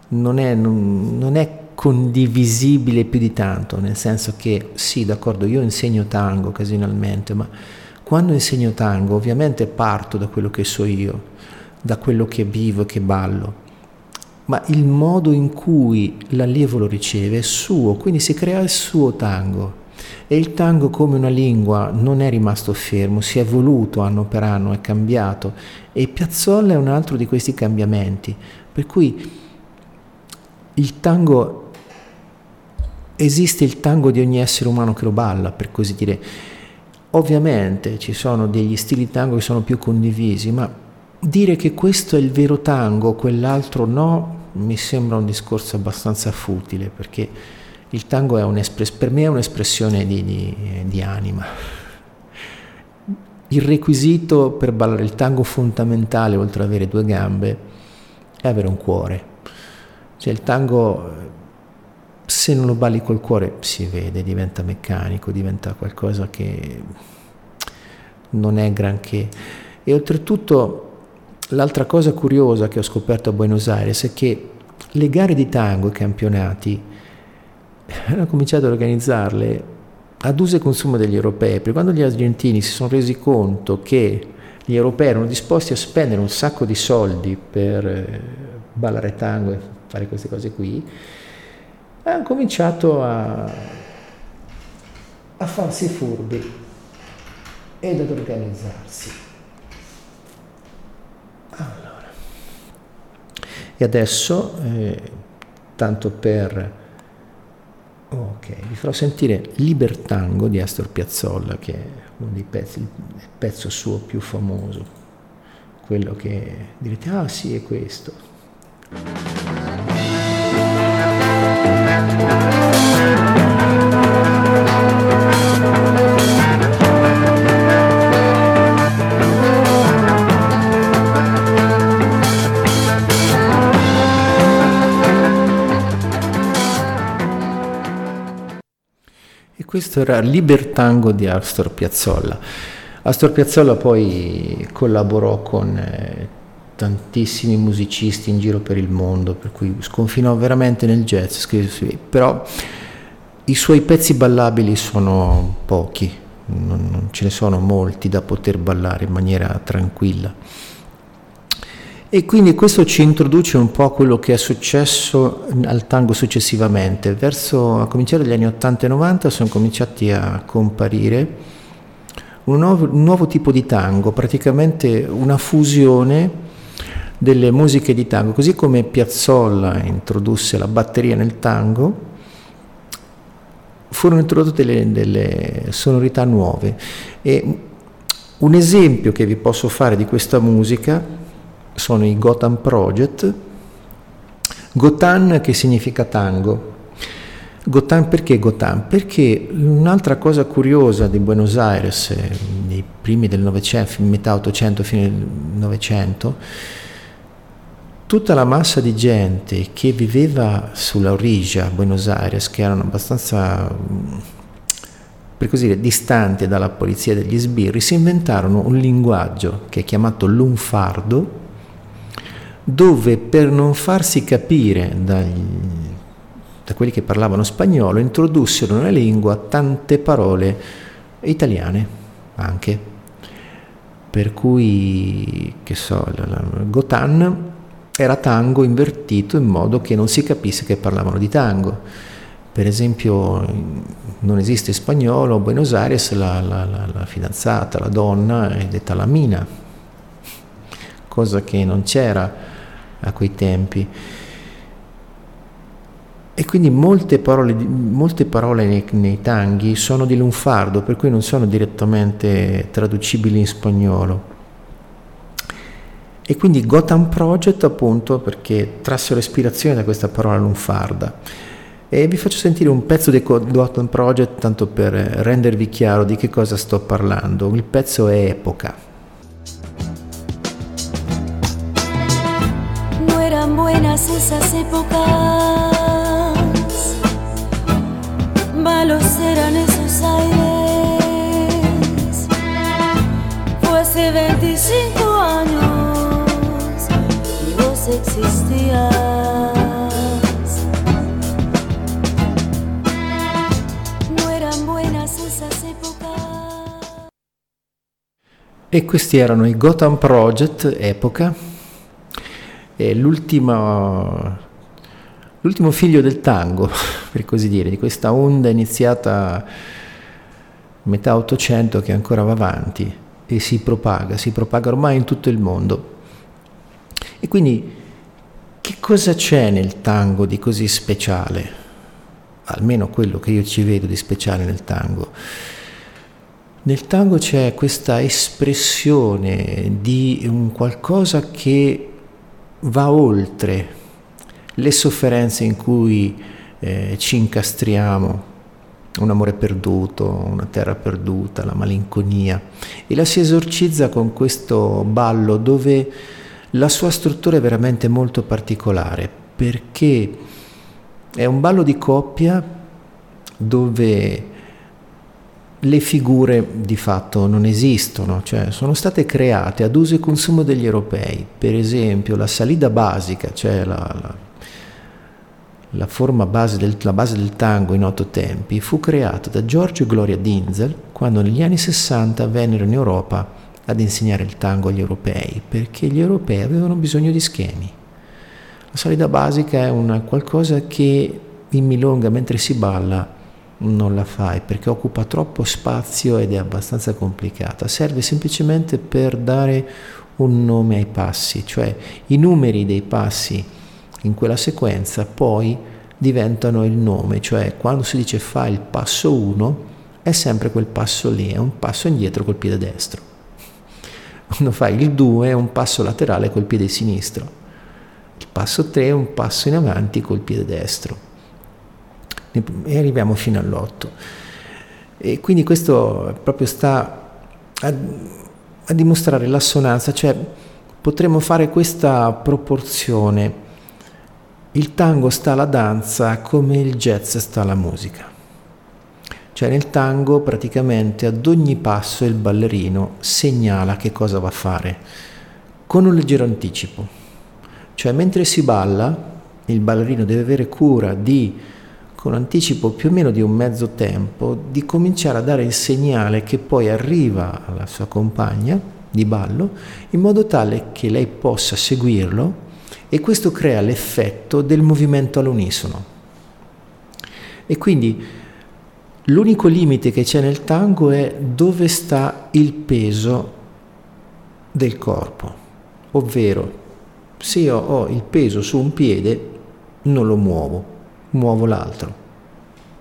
non è, non, non è condivisibile più di tanto, nel senso che sì, d'accordo, io insegno tango occasionalmente, ma quando insegno tango ovviamente parto da quello che so io, da quello che vivo e che ballo, ma il modo in cui l'allievo lo riceve è suo, quindi si crea il suo tango. E il tango come una lingua non è rimasto fermo, si è evoluto anno per anno, è cambiato. E Piazzolla è un altro di questi cambiamenti, per cui il tango esiste il tango di ogni essere umano che lo balla, per così dire. Ovviamente ci sono degli stili tango che sono più condivisi, ma dire che questo è il vero tango, quell'altro no, mi sembra un discorso abbastanza futile, perché il tango per me è un'espressione di, di, di anima. Il requisito per ballare il tango fondamentale, oltre ad avere due gambe, è avere un cuore. Cioè il tango se non lo balli col cuore si vede, diventa meccanico, diventa qualcosa che non è granché. E oltretutto l'altra cosa curiosa che ho scoperto a Buenos Aires è che le gare di tango, i campionati, hanno cominciato ad organizzarle ad uso e consumo degli europei, perché quando gli argentini si sono resi conto che gli europei erano disposti a spendere un sacco di soldi per eh, ballare tango e fare queste cose qui, hanno cominciato a, a farsi furbi ed ad organizzarsi. Allora. E adesso, eh, tanto per... Ok, vi farò sentire Libertango di Astor Piazzolla, che è uno dei pezzi, il pezzo suo più famoso, quello che direte, ah sì, è questo. Questo era Libertango di Astor Piazzolla. Astor Piazzolla poi collaborò con eh, tantissimi musicisti in giro per il mondo, per cui sconfinò veramente nel jazz, però i suoi pezzi ballabili sono pochi, non, non ce ne sono molti da poter ballare in maniera tranquilla. E quindi questo ci introduce un po' a quello che è successo al tango successivamente. Verso, a cominciare dagli anni 80 e 90 sono cominciati a comparire un nuovo, un nuovo tipo di tango, praticamente una fusione delle musiche di tango, così come Piazzolla introdusse la batteria nel tango, furono introdotte delle, delle sonorità nuove. E un esempio che vi posso fare di questa musica sono i Gotham Project. Gotan che significa tango. Gotan perché Gotan? Perché un'altra cosa curiosa di Buenos Aires, nei primi del Novecento, metà Ottocento, fine del Novecento, tutta la massa di gente che viveva sulla Orija, Buenos Aires, che erano abbastanza, per così dire, distanti dalla polizia degli sbirri, si inventarono un linguaggio che è chiamato lunfardo, dove per non farsi capire dagli, da quelli che parlavano spagnolo, introdussero nella lingua tante parole italiane anche. Per cui, che so, Gotan era tango invertito in modo che non si capisse che parlavano di tango. Per esempio, non esiste spagnolo, a Buenos Aires la, la, la, la fidanzata, la donna è detta la mina, cosa che non c'era a quei tempi. e quindi molte parole, molte parole nei, nei, tanghi sono di lunfardo, per cui non sono direttamente traducibili in spagnolo. E quindi Gotham Project appunto perché trassero ispirazione da questa parola lunfarda. E vi faccio sentire un pezzo di Gotham Project tanto per rendervi chiaro di che cosa sto parlando. Il pezzo è Epoca. No eran buenas esas épocas. malos eran esos aires. Fue hace 25 existías. No eran buenas esas épocas. E questi erano i Gotham Project epoca. E l'ultima l'ultimo figlio del tango, per così dire, di questa onda iniziata metà Ottocento che ancora va avanti e si propaga, si propaga ormai in tutto il mondo. E quindi che cosa c'è nel tango di così speciale? Almeno quello che io ci vedo di speciale nel tango. Nel tango c'è questa espressione di un qualcosa che va oltre le sofferenze in cui eh, ci incastriamo, un amore perduto, una terra perduta, la malinconia, e la si esorcizza con questo ballo dove la sua struttura è veramente molto particolare, perché è un ballo di coppia dove le figure di fatto non esistono, cioè sono state create ad uso e consumo degli europei. Per esempio la salida basica, cioè la, la la forma base del, la base del tango in otto tempi, fu creata da Giorgio e Gloria Dinzel quando negli anni 60 vennero in Europa ad insegnare il tango agli europei, perché gli europei avevano bisogno di schemi. La solida basica è una qualcosa che in milonga mentre si balla non la fai perché occupa troppo spazio ed è abbastanza complicata. Serve semplicemente per dare un nome ai passi, cioè i numeri dei passi in quella sequenza poi diventano il nome, cioè quando si dice fa il passo 1 è sempre quel passo lì, è un passo indietro col piede destro. Quando fai il 2 è un passo laterale col piede sinistro. Il passo 3 è un passo in avanti col piede destro. E arriviamo fino all'8. E quindi questo proprio sta a, a dimostrare l'assonanza, cioè potremmo fare questa proporzione il tango sta alla danza come il jazz sta alla musica. Cioè nel tango praticamente ad ogni passo il ballerino segnala che cosa va a fare, con un leggero anticipo. Cioè mentre si balla, il ballerino deve avere cura di, con anticipo più o meno di un mezzo tempo, di cominciare a dare il segnale che poi arriva alla sua compagna di ballo, in modo tale che lei possa seguirlo e questo crea l'effetto del movimento all'unisono. E quindi l'unico limite che c'è nel tango è dove sta il peso del corpo, ovvero se io ho il peso su un piede non lo muovo, muovo l'altro.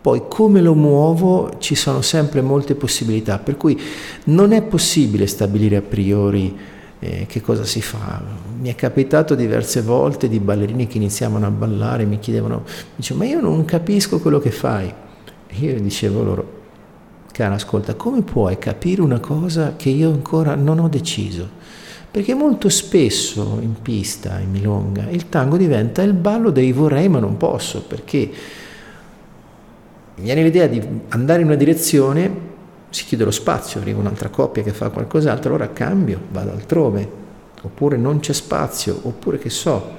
Poi come lo muovo ci sono sempre molte possibilità, per cui non è possibile stabilire a priori eh, che cosa si fa. Mi è capitato diverse volte di ballerini che iniziavano a ballare, mi chiedevano, dice, ma io non capisco quello che fai. Io dicevo loro, cara, ascolta, come puoi capire una cosa che io ancora non ho deciso? Perché molto spesso in pista, in milonga, il tango diventa il ballo dei vorrei ma non posso, perché viene l'idea di andare in una direzione si chiude lo spazio, arriva un'altra coppia che fa qualcos'altro, allora cambio, vado altrove, oppure non c'è spazio, oppure che so,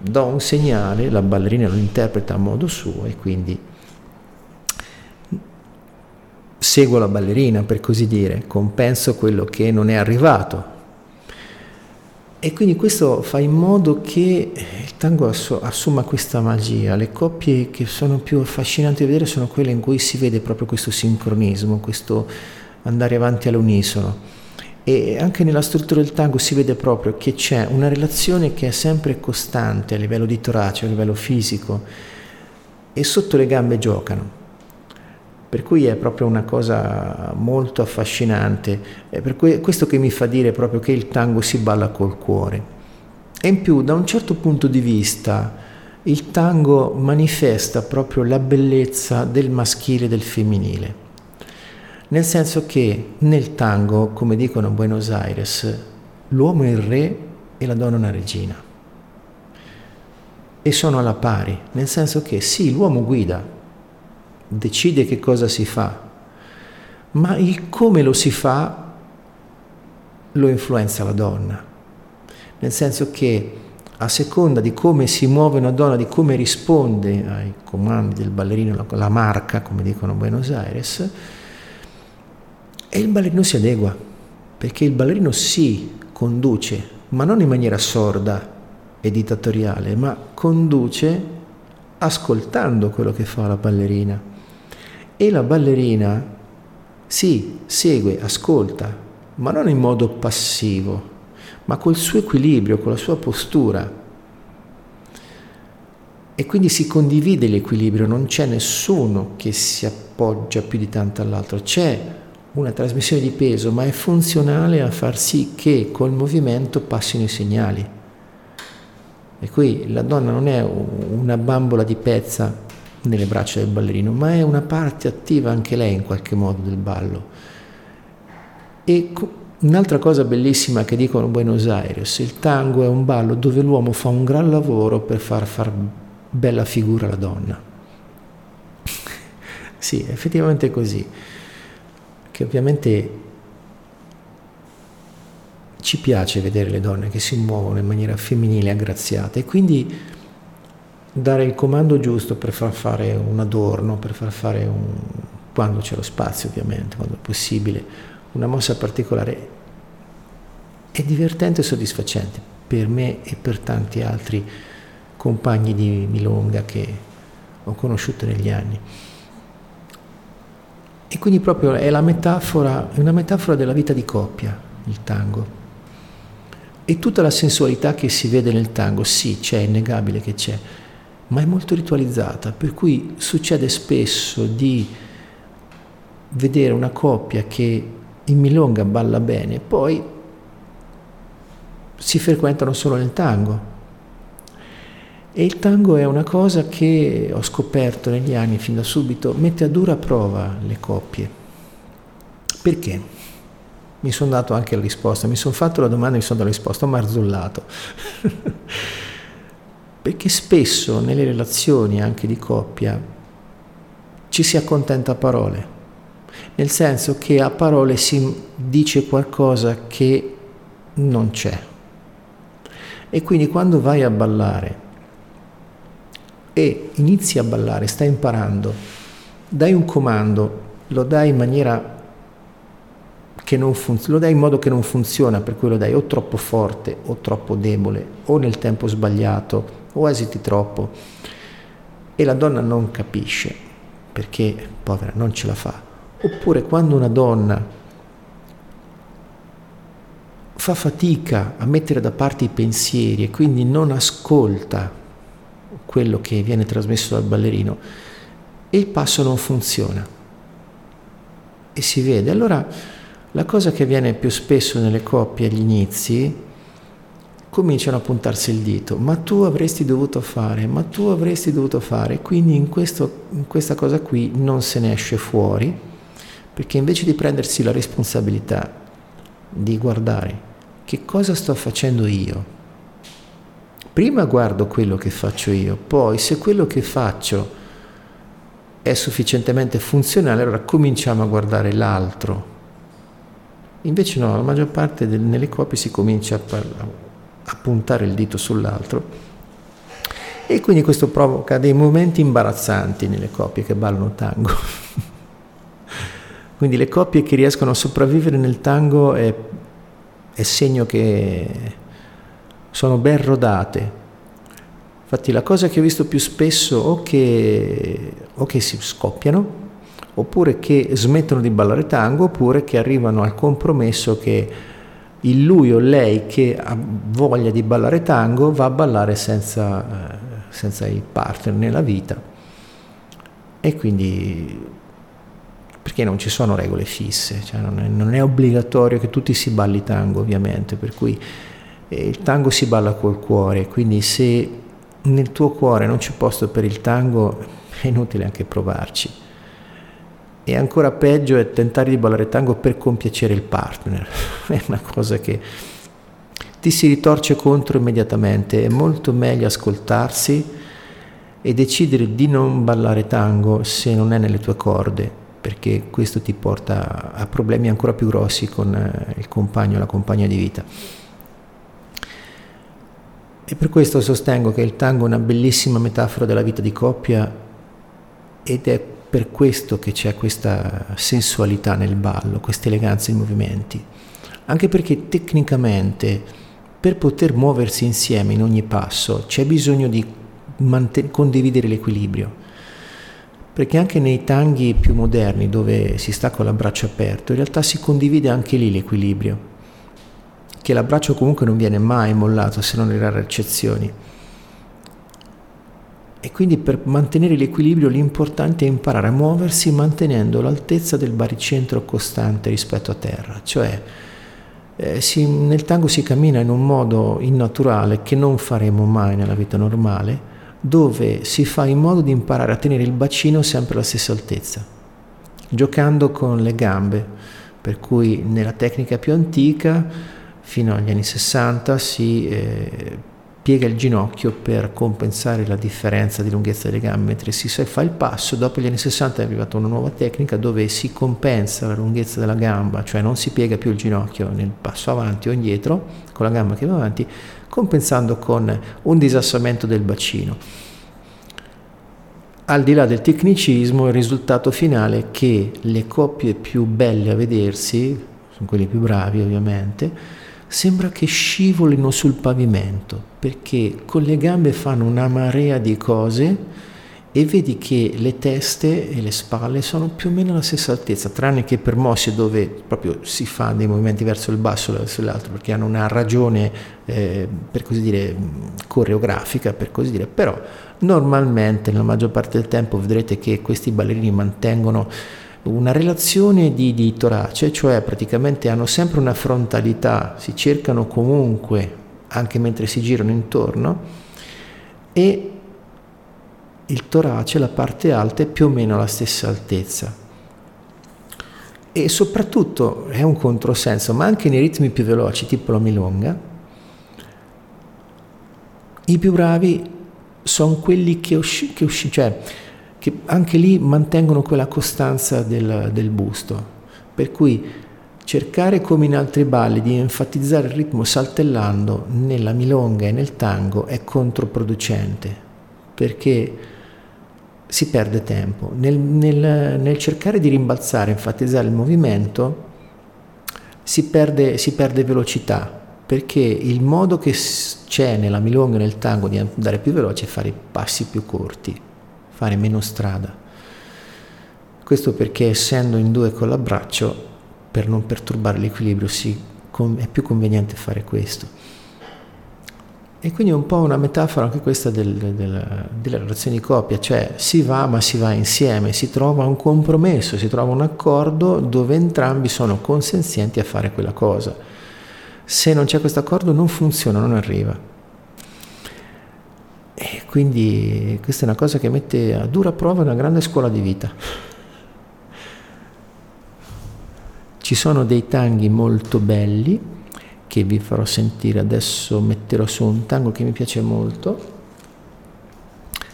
do un segnale, la ballerina lo interpreta a modo suo e quindi seguo la ballerina per così dire, compenso quello che non è arrivato e quindi questo fa in modo che il tango assuma questa magia. Le coppie che sono più affascinanti da vedere sono quelle in cui si vede proprio questo sincronismo, questo andare avanti all'unisono. E anche nella struttura del tango si vede proprio che c'è una relazione che è sempre costante a livello di torace, a livello fisico, e sotto le gambe giocano. Per cui è proprio una cosa molto affascinante, è per questo che mi fa dire proprio che il tango si balla col cuore. E in più, da un certo punto di vista, il tango manifesta proprio la bellezza del maschile e del femminile. Nel senso che nel tango, come dicono a Buenos Aires, l'uomo è il re e la donna è una regina. E sono alla pari, nel senso che sì, l'uomo guida, decide che cosa si fa, ma il come lo si fa lo influenza la donna. Nel senso che a seconda di come si muove una donna, di come risponde ai comandi del ballerino, la marca, come dicono a Buenos Aires, e il ballerino si adegua, perché il ballerino si conduce, ma non in maniera sorda e dittatoriale, ma conduce ascoltando quello che fa la ballerina e la ballerina sì, segue, ascolta, ma non in modo passivo, ma col suo equilibrio, con la sua postura. E quindi si condivide l'equilibrio, non c'è nessuno che si appoggia più di tanto all'altro, c'è una trasmissione di peso, ma è funzionale a far sì che col movimento passino i segnali. E qui la donna non è una bambola di pezza nelle braccia del ballerino, ma è una parte attiva anche lei in qualche modo del ballo. E un'altra cosa bellissima che dicono Buenos Aires, il tango è un ballo dove l'uomo fa un gran lavoro per far far bella figura alla donna. sì, effettivamente è così, che ovviamente ci piace vedere le donne che si muovono in maniera femminile aggraziata e quindi dare il comando giusto per far fare un adorno, per far fare un, quando c'è lo spazio ovviamente, quando è possibile, una mossa particolare è divertente e soddisfacente per me e per tanti altri compagni di Milonga che ho conosciuto negli anni. E quindi proprio è la metafora, una metafora della vita di coppia, il tango. E tutta la sensualità che si vede nel tango, sì, c'è, è innegabile che c'è, ma è molto ritualizzata, per cui succede spesso di vedere una coppia che in milonga balla bene, poi si frequentano solo nel tango. E il tango è una cosa che ho scoperto negli anni, fin da subito, mette a dura prova le coppie. Perché? Mi sono dato anche la risposta, mi sono fatto la domanda e mi sono dato la risposta, ho marzullato. perché spesso nelle relazioni anche di coppia ci si accontenta a parole, nel senso che a parole si dice qualcosa che non c'è. E quindi quando vai a ballare e inizi a ballare, stai imparando, dai un comando, lo dai in maniera che non funziona, lo dai in modo che non funziona, per cui lo dai o troppo forte o troppo debole o nel tempo sbagliato o esiti troppo e la donna non capisce perché, povera, non ce la fa. Oppure quando una donna fa fatica a mettere da parte i pensieri e quindi non ascolta quello che viene trasmesso dal ballerino e il passo non funziona e si vede. Allora la cosa che avviene più spesso nelle coppie agli inizi cominciano a puntarsi il dito, ma tu avresti dovuto fare, ma tu avresti dovuto fare, quindi in, questo, in questa cosa qui non se ne esce fuori, perché invece di prendersi la responsabilità di guardare che cosa sto facendo io, prima guardo quello che faccio io, poi se quello che faccio è sufficientemente funzionale, allora cominciamo a guardare l'altro. Invece no, la maggior parte del, nelle coppie si comincia a, parlare a puntare il dito sull'altro. E quindi questo provoca dei momenti imbarazzanti nelle coppie che ballano tango. quindi le coppie che riescono a sopravvivere nel tango è, è segno che sono ben rodate. Infatti la cosa che ho visto più spesso o che, o che si scoppiano, oppure che smettono di ballare tango, oppure che arrivano al compromesso che il lui o lei che ha voglia di ballare tango va a ballare senza, eh, senza il partner nella vita E quindi perché non ci sono regole fisse, cioè non, è, non, è, obbligatorio che tutti si balli tango ovviamente, per cui eh, il tango si balla col cuore, quindi se nel tuo cuore non c'è posto per il tango è inutile anche provarci. E ancora peggio è tentare di ballare tango per compiacere il partner, è una cosa che ti si ritorce contro immediatamente, è molto meglio ascoltarsi e decidere di non ballare tango se non è nelle tue corde, perché questo ti porta a problemi ancora più grossi con eh, il compagno o la compagna di vita. E per questo sostengo che il tango è una bellissima metafora della vita di coppia ed è per questo che c'è questa sensualità nel ballo, questa eleganza in movimenti. Anche perché tecnicamente per poter muoversi insieme in ogni passo c'è bisogno di manten- condividere l'equilibrio. Perché anche nei tanghi più moderni, dove si sta con l'abbraccio aperto, in realtà si condivide anche lì l'equilibrio, che l'abbraccio comunque non viene mai mollato se non in rare eccezioni. E quindi per mantenere l'equilibrio l'importante è imparare a muoversi mantenendo l'altezza del baricentro costante rispetto a terra, cioè eh, si, nel tango si cammina in un modo innaturale che non faremo mai nella vita normale, dove si fa in modo di imparare a tenere il bacino sempre alla stessa altezza, giocando con le gambe, per cui nella tecnica più antica, fino agli anni 60, si eh, piega il ginocchio per compensare la differenza di lunghezza delle gambe mentre si fa il passo. Dopo gli anni 60 è arrivata una nuova tecnica dove si compensa la lunghezza della gamba, cioè non si piega più il ginocchio nel passo avanti o indietro con la gamba che va avanti, compensando con un disassamento del bacino. Al di là del tecnicismo, il risultato finale è che le coppie più belle a vedersi, sono quelli più bravi ovviamente, sembra che scivolino sul pavimento, perché con le gambe fanno una marea di cose e vedi che le teste e le spalle sono più o meno alla stessa altezza, tranne che per mosse dove proprio si fa dei movimenti verso il basso o verso l'altro, perché hanno una ragione, eh, per così dire, coreografica, per così dire, però normalmente nella maggior parte del tempo vedrete che questi ballerini mantengono una relazione di, di torace, cioè praticamente hanno sempre una frontalità, si cercano comunque, anche mentre si girano intorno, e il torace, la parte alta, è più o meno alla stessa altezza. E soprattutto è un controsenso, ma anche nei ritmi più veloci, tipo la milonga, i più bravi sono quelli che, usci, che, usci, cioè, che anche lì mantengono quella costanza del, del busto. Per cui cercare come in altri balli di enfatizzare il ritmo saltellando nella milonga e nel tango è controproducente, perché si perde tempo. Nel, nel, nel cercare di rimbalzare, enfatizzare il movimento, si perde, si perde velocità, perché il modo che c'è nella milonga e nel tango di andare più veloce è fare passi più corti, fare meno strada. Questo perché essendo in due con l'abbraccio, per non perturbare l'equilibrio, si, è più conveniente fare questo. E quindi è un po' una metafora anche questa del, del, della relazione di coppia, cioè si va ma si va insieme, si trova un compromesso, si trova un accordo dove entrambi sono consenzienti a fare quella cosa. Se non c'è questo accordo non funziona, non arriva. E quindi questa è una cosa che mette a dura prova una grande scuola di vita. Ci sono dei tanghi molto belli, che vi farò sentire. Adesso metterò su un tango che mi piace molto.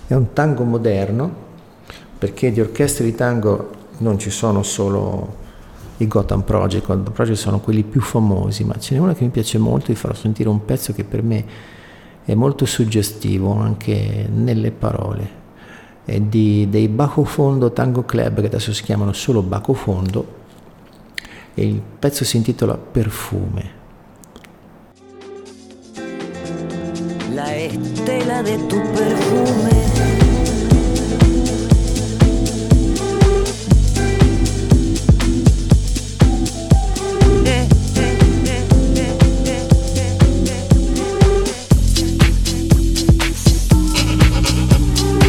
È un tango moderno perché di orchestre di tango non ci sono solo i Gotham Project, Gotham Project sono quelli più famosi, ma ce n'è una che mi piace molto, vi farò sentire un pezzo che per me è molto suggestivo anche nelle parole. È di, dei Bajo Fondo Tango Club, che adesso si chiamano solo Bajo Fondo, e il pezzo si intitola Perfume. la estela de tu perfume.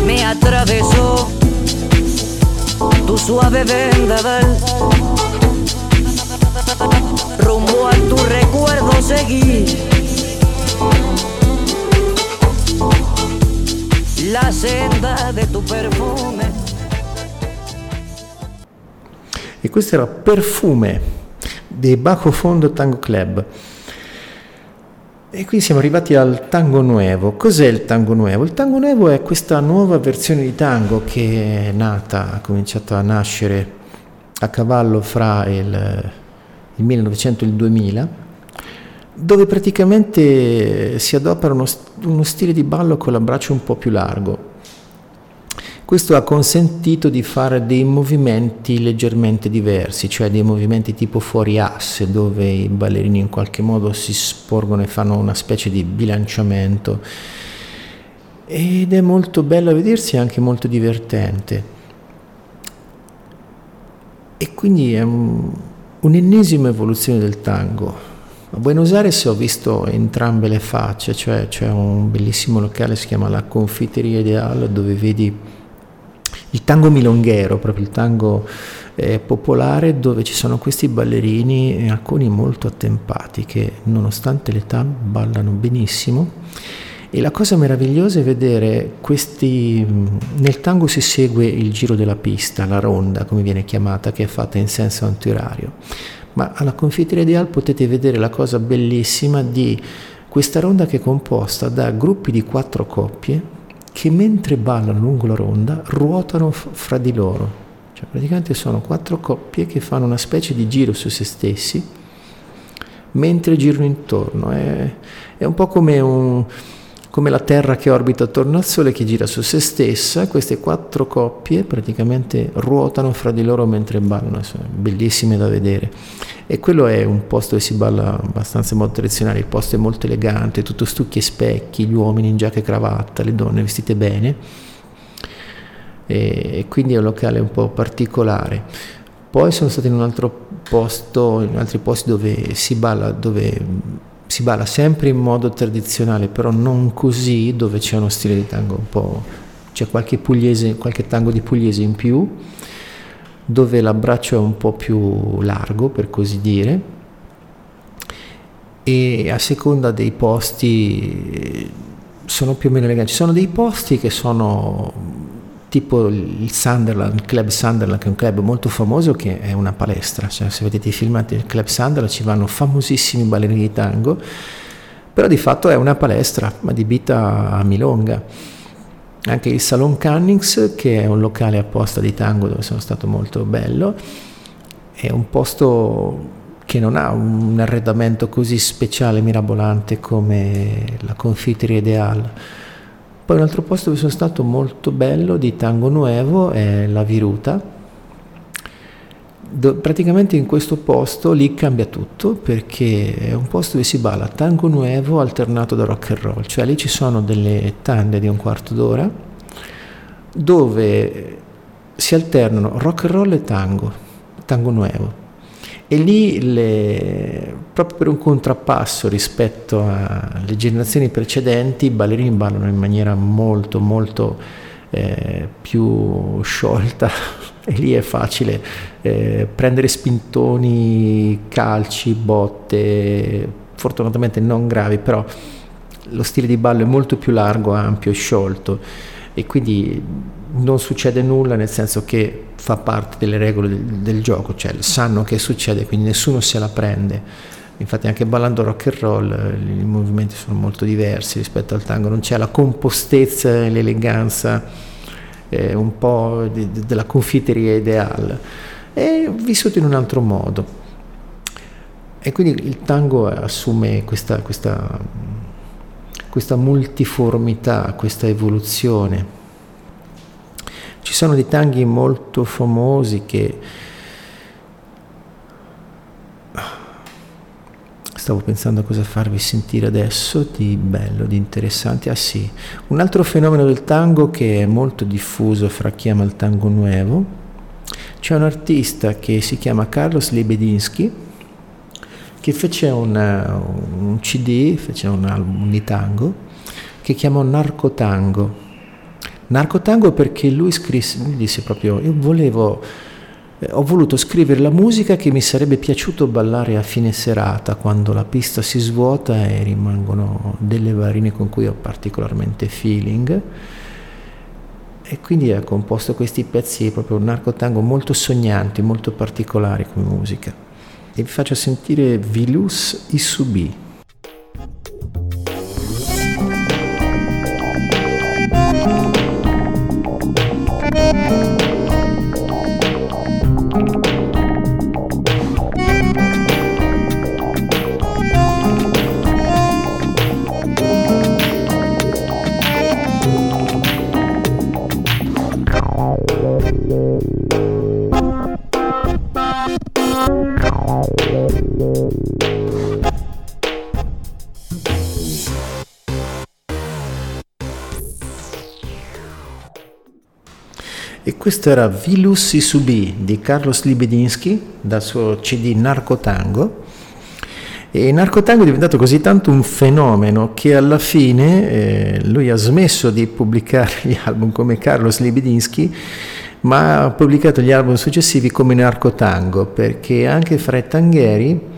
Me atravesó suave vendaval. Rumbo a tu recuerdo seguir. La senda de tu perfume. E questo era Perfume dei Bajo Fondo Tango Club. E qui siamo arrivati al tango nuovo. Cos'è il tango nuovo? Il tango nuovo è questa nuova versione di tango che è nata, ha cominciato a nascere a cavallo fra il, il 1900 e il 2000, dove praticamente si adopera uno, uno stile di ballo con l'abbraccio un po' più largo, questo ha consentito di fare dei movimenti leggermente diversi, cioè dei movimenti tipo fuori asse, dove i ballerini in qualche modo si sporgono e fanno una specie di bilanciamento. Ed è molto bello a vedersi e anche molto divertente. E quindi è un, un'ennesima evoluzione del tango. A Buenos Aires ho visto entrambe le facce, cioè c'è un bellissimo locale, si chiama La Confiteria Ideal, dove vedi il tango milonghero, proprio il tango eh, popolare dove ci sono questi ballerini, alcuni molto attempati, che nonostante l'età ballano benissimo. E la cosa meravigliosa è vedere questi, nel tango si segue il giro della pista, la ronda come viene chiamata, che è fatta in senso antiorario. Ma alla confitteria di potete vedere la cosa bellissima di questa ronda che è composta da gruppi di quattro coppie che mentre ballano lungo la ronda ruotano f- fra di loro. Cioè praticamente sono quattro coppie che fanno una specie di giro su se stessi mentre girano intorno. È, è un po' come, un, come, la Terra che orbita attorno al Sole che gira su se stessa. Queste quattro coppie praticamente ruotano fra di loro mentre ballano. Sono bellissime da vedere. E quello è un posto dove si balla abbastanza in modo tradizionale, il posto è molto elegante, tutto stucchi e specchi, gli uomini in giacca e cravatta, le donne vestite bene, e quindi è un locale un po' particolare. Poi sono stato in un altro posto, in altri posti dove si balla, dove si balla sempre in modo tradizionale, però non così, dove c'è uno stile di tango un po', c'è qualche, pugliese, qualche tango di pugliese in più, dove l'abbraccio è un po' più largo, per così dire, e a seconda dei posti sono più o meno eleganti. Ci sono dei posti che sono tipo il Sunderland, il Club Sunderland, che è un club molto famoso che è una palestra, cioè se vedete i filmati del Club Sunderland ci vanno famosissimi ballerini di tango, però di fatto è una palestra adibita a milonga anche il Salon Cannings, che è un locale apposta di tango dove sono stato molto bello, è un posto che non ha un arredamento così speciale, mirabolante come la Confiteria Ideal. Poi un altro posto dove sono stato molto bello di tango nuovo è la Viruta, Do, praticamente in questo posto lì cambia tutto perché è un posto dove si balla tango nuovo alternato da rock and roll, cioè lì ci sono delle tende di un quarto d'ora dove si alternano rock and roll e tango, tango nuovo. E lì le, proprio per un contrappasso rispetto alle generazioni precedenti i ballerini ballano in maniera molto molto eh, più sciolta. E lì è facile eh, prendere spintoni, calci, botte, fortunatamente non gravi, però lo stile di ballo è molto più largo, ampio e sciolto. E quindi non succede nulla nel senso che fa parte delle regole del, del gioco, cioè sanno che succede, quindi nessuno se la prende. Infatti anche ballando rock and roll i movimenti sono molto diversi rispetto al tango, non c'è la compostezza e l'eleganza eh, un po' di, di, della confiteria ideale, è vissuto in un altro modo. E quindi il tango assume questa, questa, questa multiformità, questa evoluzione. Ci sono dei tanghi molto famosi che Stavo pensando a cosa farvi sentire adesso di bello, di interessante. Ah sì, un altro fenomeno del tango che è molto diffuso fra chi ama il tango nuovo. C'è un artista che si chiama Carlos Lebedinsky che fece una, un CD, fece un album di tango che chiamò Narcotango. Narcotango perché lui scrisse, lui disse proprio, io volevo eh, ho voluto scrivere la musica che mi sarebbe piaciuto ballare a fine serata quando la pista si svuota e rimangono delle varine con cui ho particolarmente feeling e quindi ho composto questi pezzi proprio un narcotango molto sognanti, molto particolari come musica. E vi faccio sentire Vilus Isubi. E questo era Vilus Isubi di Carlos Libedinsky dal suo CD Narcotango. E Narcotango è diventato così tanto un fenomeno che alla fine eh, lui ha smesso di pubblicare gli album come Carlos Libedinsky, ma ha pubblicato gli album successivi come Narcotango, perché anche fra i tangheri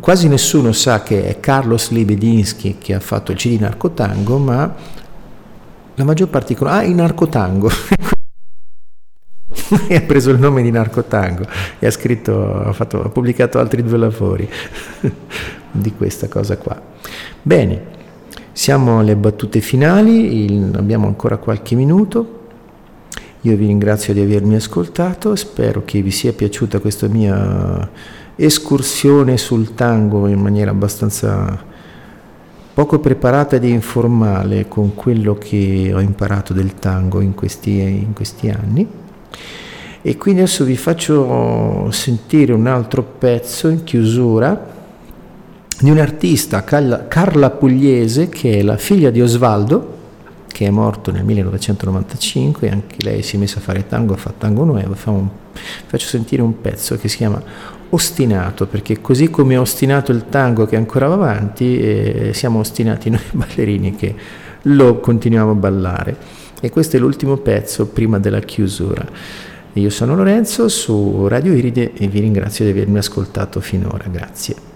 quasi nessuno sa che è Carlos Libedinsky che ha fatto il CD Narcotango, ma la maggior parte dicono, ah, il Narcotango. e ha preso il nome di Narcotango e ha scritto, ha, fatto, ha pubblicato altri due lavori di questa cosa qua. Bene, siamo alle battute finali, il, abbiamo ancora qualche minuto. Io vi ringrazio di avermi ascoltato, spero che vi sia piaciuta questa mia escursione sul tango in maniera abbastanza poco preparata ed informale con quello che ho imparato del tango in questi, in questi anni. E quindi adesso vi faccio sentire un altro pezzo in chiusura di un'artista, Carla Pugliese, che è la figlia di Osvaldo, che è morto nel 1995, anche lei si è messa a fare tango, fa tango nuovo, fa un, faccio sentire un pezzo che si chiama Ostinato, perché così come è ostinato il tango che ancora va avanti, eh, siamo ostinati noi ballerini che lo continuiamo a ballare. E questo è l'ultimo pezzo prima della chiusura. Io sono Lorenzo su Radio Iride e vi ringrazio di avermi ascoltato finora, grazie.